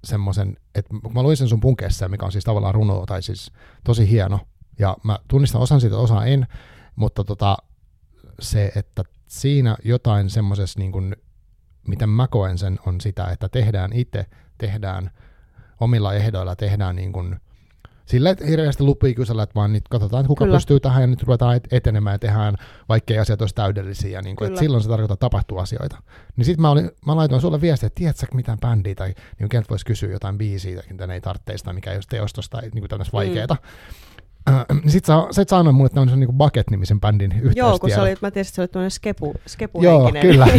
semmoisen, että kun mä luin sen sun punkessa, mikä on siis tavallaan runo, tai siis tosi hieno, ja mä tunnistan osan siitä, osa en, mutta tota, se, että siinä jotain semmoisessa, niin kuin, miten mä koen sen, on sitä, että tehdään itse, tehdään omilla ehdoilla, tehdään niin kuin, sillä että hirveästi lupia kysellä, että vaan nyt katsotaan, kuka Kyllä. pystyy tähän ja nyt ruvetaan etenemään ja tehdään, vaikkei asiat olisi täydellisiä. Niin kuin, että silloin se tarkoittaa, että tapahtuu asioita. Niin sitten mä, olin, mä laitoin sulle viestiä, että tiedätkö mitään bändiä tai niin keneltä voisi kysyä jotain biisiä, mitä ei tarvitse mikä ei olisi teostosta tai niin tämmöistä vaikeaa. Mm. Äh, niin sit sä, sä et saanut mulle tämmöisen niin Bucket-nimisen bändin yhteystiedon. Joo, kun sä olit, mä tiesin, että sä olit tämmöinen skepu, skepu Joo, kyllä. [laughs]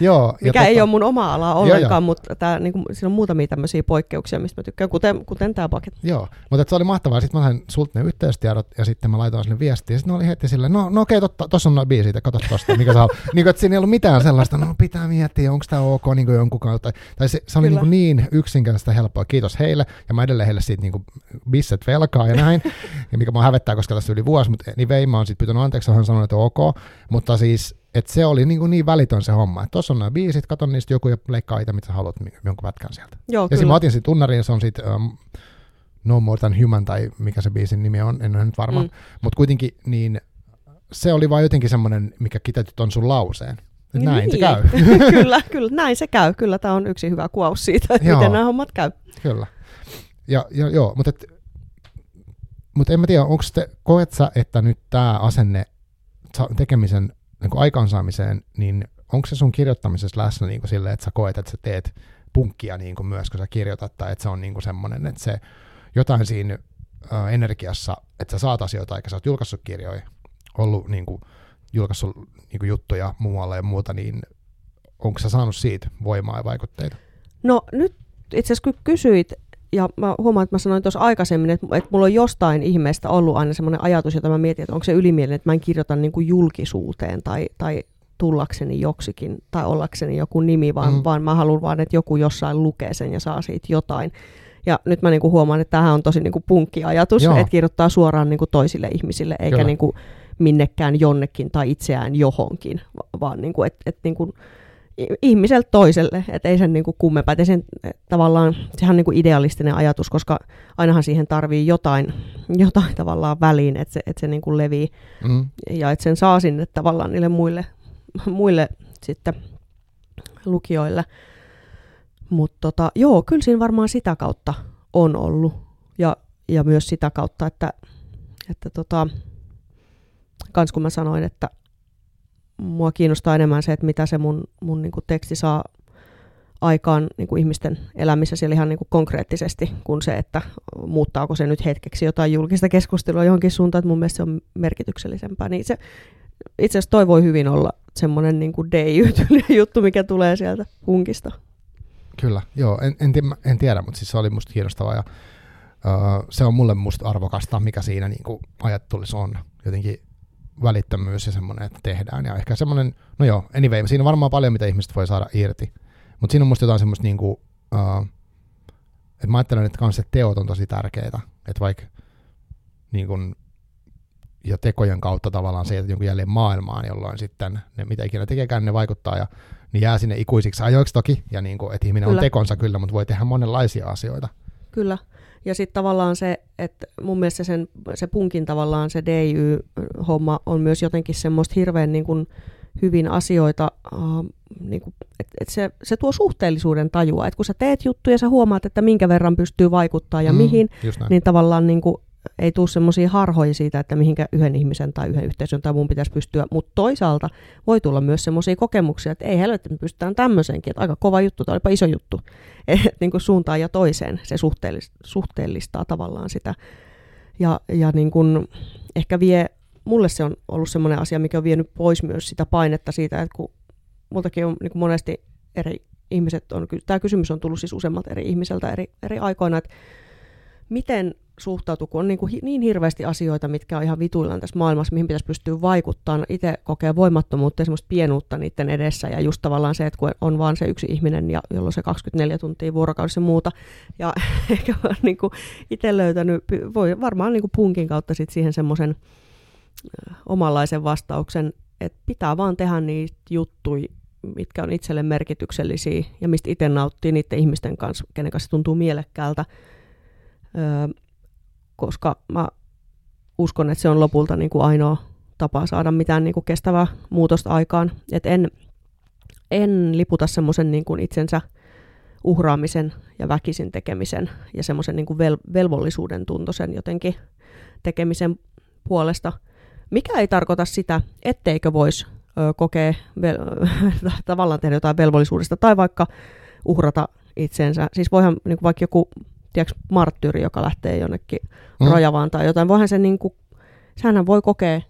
Joo, Mikä ei ole mun oma ala ollenkaan, joo, mutta tää, niin kuin, siinä on muutamia tämmöisiä poikkeuksia, mistä mä tykkään, kuten, kuten tämä Bucket. Joo, mutta se oli mahtavaa. Sitten mä sain sulta ne yhteystiedot ja sitten mä laitoin sinne viestiä. Sitten ne oli heti silleen, no, no okei, okay, tuossa on noin biisit ja katso tuosta, mikä saa. [laughs] niin kuin, että siinä ei ollut mitään sellaista, no pitää miettiä, onko tämä ok niin kuin jonkun kautta. Tai se, se oli niin, kuin niin yksinkertaista helppoa. Kiitos heille ja mä edelleen heille siitä niin kuin bisset velkaa ja näin. [laughs] ja mikä mä hävettää, koska tässä yli vuosi, mutta niin vei, mä oon sitten pyytänyt anteeksi, hän sanonut, että ok, mutta siis että se oli niin, kuin niin välitön se homma, että tuossa on nämä biisit, kato niistä joku ja leikkaa itse, mitä sä haluat, jonkun pätkän sieltä. Joo, ja sitten mä otin sitten tunnarin, ja se on sitten um, No More Than Human, tai mikä se biisin nimi on, en ole nyt varma. Mm. Mutta kuitenkin niin se oli vain jotenkin semmoinen, mikä kiteytyi ton sun lauseen. Niin. Näin niin. se käy. [laughs] kyllä, [laughs] kyllä, näin se käy. Kyllä tämä on yksi hyvä kuvaus siitä, että miten nämä hommat käy. Kyllä. Ja, ja joo, mutta mutta en mä tiedä, onko te, koet sä, että nyt tämä asenne tekemisen niin aikaansaamiseen, niin onko se sun kirjoittamisessa läsnä niin kuin silleen, että sä koet, että sä teet punkkia niin kuin myös, kun sä kirjoitat, tai että se on niin kuin semmoinen, että se jotain siinä äh, energiassa, että sä saat asioita, eikä sä oot julkaissut kirjoja, ollut niin kuin, julkaissut niin kuin juttuja muualle ja muuta, niin onko sä saanut siitä voimaa ja vaikutteita? No nyt itse asiassa kun kysyit, ja mä huomaan, että mä sanoin tuossa aikaisemmin, että, että mulla on jostain ihmeestä ollut aina semmoinen ajatus, jota mä mietin, että onko se ylimielinen, että mä en kirjoita niin kuin julkisuuteen tai, tai tullakseni joksikin tai ollakseni joku nimi, vaan, mm. vaan mä haluan vaan, että joku jossain lukee sen ja saa siitä jotain. Ja nyt mä niin kuin huomaan, että tämähän on tosi niin kuin punkki-ajatus, Joo. että kirjoittaa suoraan niin kuin toisille ihmisille, eikä niin kuin minnekään jonnekin tai itseään johonkin, vaan niin kuin, että, että niin kuin ihmiseltä toiselle, että ei sen niinku kummempaa. Että sen, tavallaan, sehän on niinku idealistinen ajatus, koska ainahan siihen tarvii jotain, jotain tavallaan väliin, että se, että se niinku levii mm. ja että sen saa sinne tavallaan niille muille, muille sitten lukijoille. Mutta tota, joo, kyllä siinä varmaan sitä kautta on ollut ja, ja myös sitä kautta, että, että tota, kans kun mä sanoin, että mua kiinnostaa enemmän se, että mitä se mun, mun niin teksti saa aikaan niin kuin ihmisten elämissä siellä ihan niin kuin konkreettisesti kuin se, että muuttaako se nyt hetkeksi jotain julkista keskustelua johonkin suuntaan, että mun mielestä se on merkityksellisempää. Niin se, itse asiassa toi voi hyvin olla semmoinen niin kuin [laughs] juttu, mikä tulee sieltä punkista. Kyllä, joo, en, en, en tiedä, mutta siis se oli musta kiinnostavaa ja uh, se on mulle musta arvokasta, mikä siinä niin kuin ajattelussa on. Jotenkin välittömyys ja semmoinen, että tehdään. Ja ehkä semmoinen, no joo, anyway, siinä on varmaan paljon, mitä ihmiset voi saada irti. Mutta siinä on musta jotain semmoista niin kuin, uh, että mä ajattelen, että kans teot on tosi tärkeitä. Että vaikka niin kuin, ja tekojen kautta tavallaan se, että jonkun jälleen maailmaan, jolloin sitten ne, mitä ikinä tekeekään, ne vaikuttaa ja niin jää sinne ikuisiksi ajoiksi toki, ja niin kuin, että ihminen kyllä. on tekonsa kyllä, mutta voi tehdä monenlaisia asioita. Kyllä, ja sitten tavallaan se, että mun mielestä sen, se punkin tavallaan se DY-homma on myös jotenkin semmoista hirveän niin kuin hyvin asioita, uh, niin kuin, että et se, se tuo suhteellisuuden tajua, että kun sä teet juttuja, sä huomaat, että minkä verran pystyy vaikuttaa ja mm, mihin, niin tavallaan niin kuin, ei tule semmoisia harhoja siitä, että mihinkä yhden ihmisen tai yhden yhteisön tai muun pitäisi pystyä, mutta toisaalta voi tulla myös semmoisia kokemuksia, että ei helvetti, me pystytään tämmöisenkin, että aika kova juttu, tai olipa iso juttu, [laughs] että niin kuin suuntaan ja toiseen se suhteellistaa, suhteellistaa tavallaan sitä. Ja, ja niin kuin ehkä vie, mulle se on ollut semmoinen asia, mikä on vienyt pois myös sitä painetta siitä, että kun multakin on niin kuin monesti eri ihmiset on, tämä kysymys on tullut siis useammalta eri ihmiseltä eri, eri aikoina, että miten suhtautuu, kun on niin, kuin niin hirveästi asioita, mitkä on ihan vituillaan tässä maailmassa, mihin pitäisi pystyä vaikuttamaan. Itse kokee voimattomuutta ja semmoista pienuutta niiden edessä ja just tavallaan se, että kun on vaan se yksi ihminen, ja jolloin se 24 tuntia vuorokaudessa ja muuta. Ja [laughs] ehkä niin kuin itse löytänyt, voi varmaan niin kuin punkin kautta sit siihen semmoisen omanlaisen vastauksen, että pitää vaan tehdä niitä juttuja, mitkä on itselle merkityksellisiä ja mistä itse nauttii niiden ihmisten kanssa, kenen kanssa tuntuu mielekkäältä. Öö, koska mä uskon, että se on lopulta niin kuin ainoa tapa saada mitään niin kuin kestävää muutosta aikaan. Et en, en liputa semmoisen niin kuin itsensä uhraamisen ja väkisin tekemisen ja semmoisen niin vel- velvollisuuden tuntoisen jotenkin tekemisen puolesta, mikä ei tarkoita sitä, etteikö voisi kokea vel- [laughs] tavallaan tehdä jotain velvollisuudesta tai vaikka uhrata itsensä. Siis voihan niin kuin vaikka joku tiedätkö, marttyyri, joka lähtee jonnekin mm. rajavaan tai jotain. Voihan se niin kuin, sehän voi kokea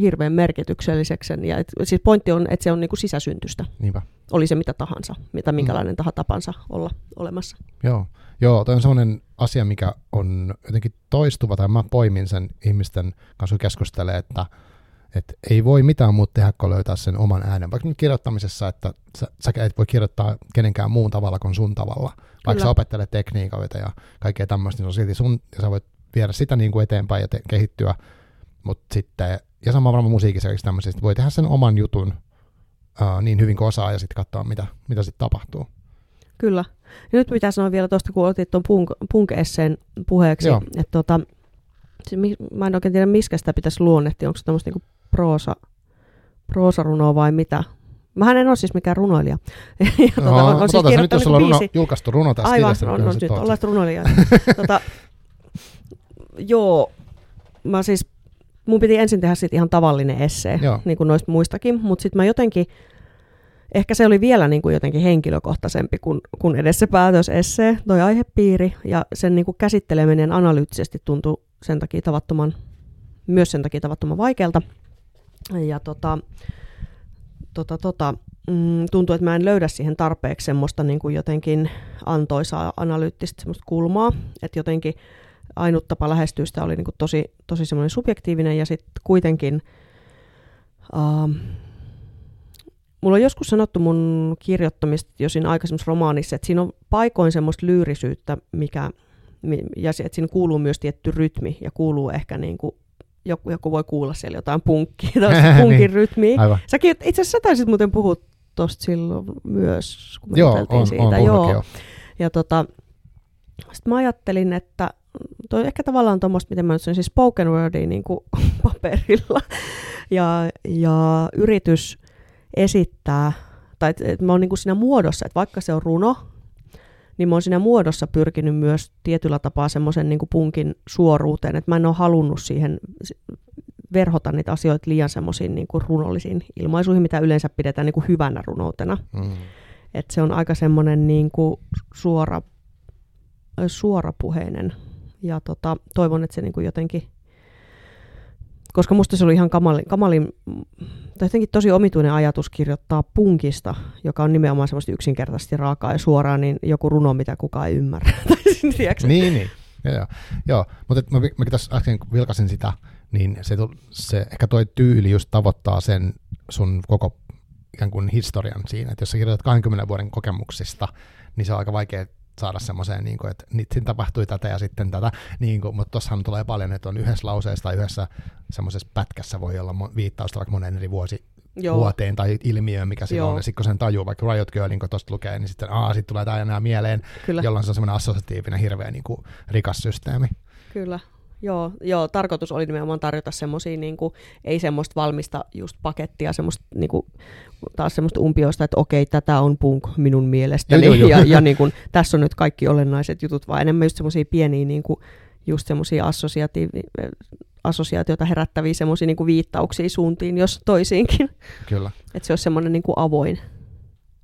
hirveän merkitykselliseksi. Ja et, siis pointti on, että se on niin kuin sisäsyntystä. Niinpä. Oli se mitä tahansa, mitä minkälainen mm. tahansa tapansa olla olemassa. Joo, Joo toi on sellainen asia, mikä on jotenkin toistuva, tai mä poimin sen ihmisten kanssa keskustelee, että et ei voi mitään muuta tehdä, kun löytää sen oman äänen. Vaikka nyt kirjoittamisessa, että sä, sä et voi kirjoittaa kenenkään muun tavalla kuin sun tavalla. Vaikka Kyllä. sä opettelet tekniikoita ja kaikkea tämmöistä, niin se on silti sun, ja sä voit viedä sitä niin kuin eteenpäin ja te, kehittyä. Mutta sitten, ja sama varmaan musiikissa ja tämmöisistä, voi tehdä sen oman jutun uh, niin hyvin kuin osaa ja sitten katsoa, mitä, mitä sitten tapahtuu. Kyllä. Ja nyt pitää sanoa vielä tuosta, kun otit tuon punk, punk-esseen puheeksi, että tota, mä en oikein tiedä, miskä sitä pitäisi luonnehtia, onko se tämmöistä niinku proosa, proosarunoa vai mitä. Mähän en ole siis mikään runoilija. [laughs] ja tuota, no, on, on siis nyt jos on runo, julkaistu runo tästä Aivan, kirjasta, on, on, nyt ollaan runoilija. [laughs] tota, joo, mä siis, mun piti ensin tehdä sit ihan tavallinen essee, joo. niin kuin noista muistakin, mutta sitten mä jotenkin, ehkä se oli vielä niin kuin jotenkin henkilökohtaisempi kuin, kuin edes se päätösessee, toi aihepiiri, ja sen niin kuin käsitteleminen analyyttisesti tuntui sen takia tavattoman myös sen takia tavattoman vaikealta. Ja tota, tota, tota, mm, tuntuu, että mä en löydä siihen tarpeeksi semmoista niin kuin jotenkin antoisaa analyyttistä semmoista kulmaa, että jotenkin ainut tapa lähestyä sitä oli niin kuin tosi, tosi semmoinen subjektiivinen ja sitten kuitenkin uh, Mulla on joskus sanottu mun kirjoittamista jo siinä aikaisemmassa romaanissa, että siinä on paikoin semmoista lyyrisyyttä, mikä, ja että siinä kuuluu myös tietty rytmi ja kuuluu ehkä niin kuin joku, joku voi kuulla siellä jotain punkkia tai [laughs] punkin niin. rytmiä. Aivan. Säkin, itse asiassa sä taisit muuten puhua tuosta silloin myös, kun me joo, on, siitä. On, joo. Ja tota, sitten mä ajattelin, että toi ehkä tavallaan tuommoista, miten mä nyt sanoin, siis spoken wordia niin kuin [laughs] paperilla. Ja, ja yritys esittää, tai että et mä oon niin kuin siinä muodossa, että vaikka se on runo, niin mä oon siinä muodossa pyrkinyt myös tietyllä tapaa semmoisen niin punkin suoruuteen, että mä en ole halunnut siihen verhota niitä asioita liian semmoisiin niin runollisiin ilmaisuihin, mitä yleensä pidetään niin kuin hyvänä runoutena. Mm. että se on aika semmoinen niin kuin suora, suorapuheinen ja tota, toivon, että se niin kuin jotenkin, koska musta se oli ihan kamalin, kamalin tai jotenkin tosi omituinen ajatus kirjoittaa punkista, joka on nimenomaan semmoista yksinkertaisesti raakaa ja suoraan, niin joku runo, mitä kukaan ei ymmärrä. [laughs] niin, niin. Joo, joo. mutta mä, mä tässä äsken vilkasin sitä, niin se, se ehkä toi tyyli just tavoittaa sen sun koko ikään kuin historian siinä, että jos sä kirjoitat 20 vuoden kokemuksista, niin se on aika vaikea saada semmoiseen, niin kuin, että nyt siinä tapahtui tätä ja sitten tätä, niin kuin, mutta tuossahan tulee paljon, että on yhdessä lauseessa tai yhdessä semmoisessa pätkässä voi olla viittausta vaikka monen eri vuosi, Joo. vuoteen tai ilmiöön, mikä siinä on, ja sitten kun sen tajuu, vaikka Riot Girlin, kun tuosta lukee, niin sitten aa, sitten tulee tämä ja nämä mieleen, Kyllä. jolloin se on semmoinen assosiatiivinen, hirveän niin kuin, rikas systeemi. Kyllä. Joo, joo, tarkoitus oli nimenomaan tarjota semmoisia, niin kuin, ei semmoista valmista just pakettia, semmoista niin kuin, taas semmoista umpioista, että okei, tätä on punk minun mielestäni, joo, joo, joo. ja, ja niin kuin, tässä on nyt kaikki olennaiset jutut, vaan enemmän just semmoisia pieniä niin kuin, just semmoisia assosiaatiivisia assosiaatiota herättäviä semmoisia niin viittauksia suuntiin, jos toisiinkin. Kyllä. Että se olisi semmoinen niin kuin avoin,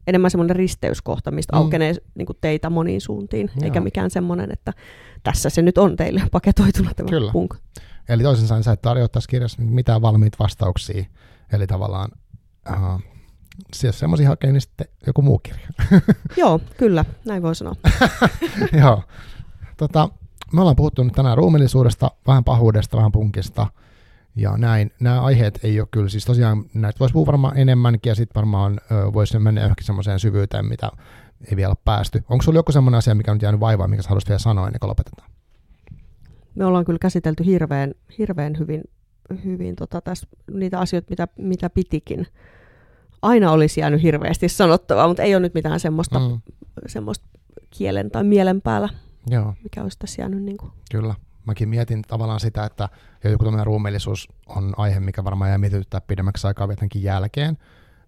enemmän semmoinen risteyskohta, mistä mm. aukenee niin kuin teitä moniin suuntiin, Joo. eikä mikään semmoinen, että tässä se nyt on teille paketoituna tämä Kyllä. punk. Eli toisin sanoen sä et tarjoa tässä kirjassa mitään valmiita vastauksia, eli tavallaan uh, jos semmoisia hakee, niin sitten joku muu kirja. [laughs] Joo, kyllä, näin voi sanoa. [laughs] Joo. Tota, me ollaan puhuttu nyt tänään ruumillisuudesta, vähän pahuudesta, vähän punkista ja näin. Nämä aiheet ei ole kyllä, siis tosiaan näitä voisi puhua varmaan enemmänkin ja sitten varmaan voisi mennä johonkin semmoiseen syvyyteen, mitä ei vielä päästy. Onko sulla joku semmoinen asia, mikä on jäänyt vaivaa, mikä sä haluaisit vielä sanoa ennen kuin lopetetaan? Me ollaan kyllä käsitelty hirveän, hirveän hyvin, hyvin tota, tässä, niitä asioita, mitä, mitä pitikin. Aina olisi jäänyt hirveästi sanottavaa, mutta ei ole nyt mitään semmoista, mm. semmoista kielen tai mielen päällä Joo. mikä olisi tässä jäänyt. Niin kuin. Kyllä. Mäkin mietin tavallaan sitä, että joku tämmöinen ruumiillisuus on aihe, mikä varmaan jää mietityttää pidemmäksi aikaa jälkeen.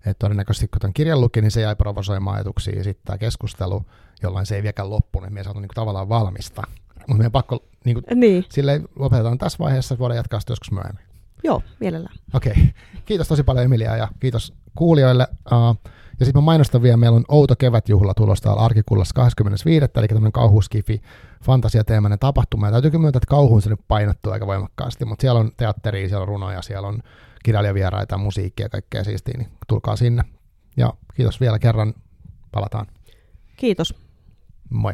Että todennäköisesti kun tämän kirjan luki, niin se jäi provosoimaan ajatuksia ja sitten tämä keskustelu, jollain se ei vieläkään loppunut, että me ei saatu niin kuin, tavallaan valmista. Mutta meidän pakko, niin kuin, niin. silleen lopetetaan tässä vaiheessa, voidaan jatkaa sitten joskus myöhemmin. Joo, mielellään. Okei. Okay. Kiitos tosi paljon Emilia ja kiitos kuulijoille. Uh, ja sitten mä mainostan vielä, meillä on Outo kevätjuhla tulossa täällä Arkikullassa 25. Eli tämmöinen kauhuskifi fantasiateemainen tapahtuma. Ja täytyy myöntää, että kauhuun se nyt painottuu aika voimakkaasti, mutta siellä on teatteria, siellä on runoja, siellä on kirjailijavieraita, musiikkia ja kaikkea siistiä, niin tulkaa sinne. Ja kiitos vielä kerran, palataan. Kiitos. Moi.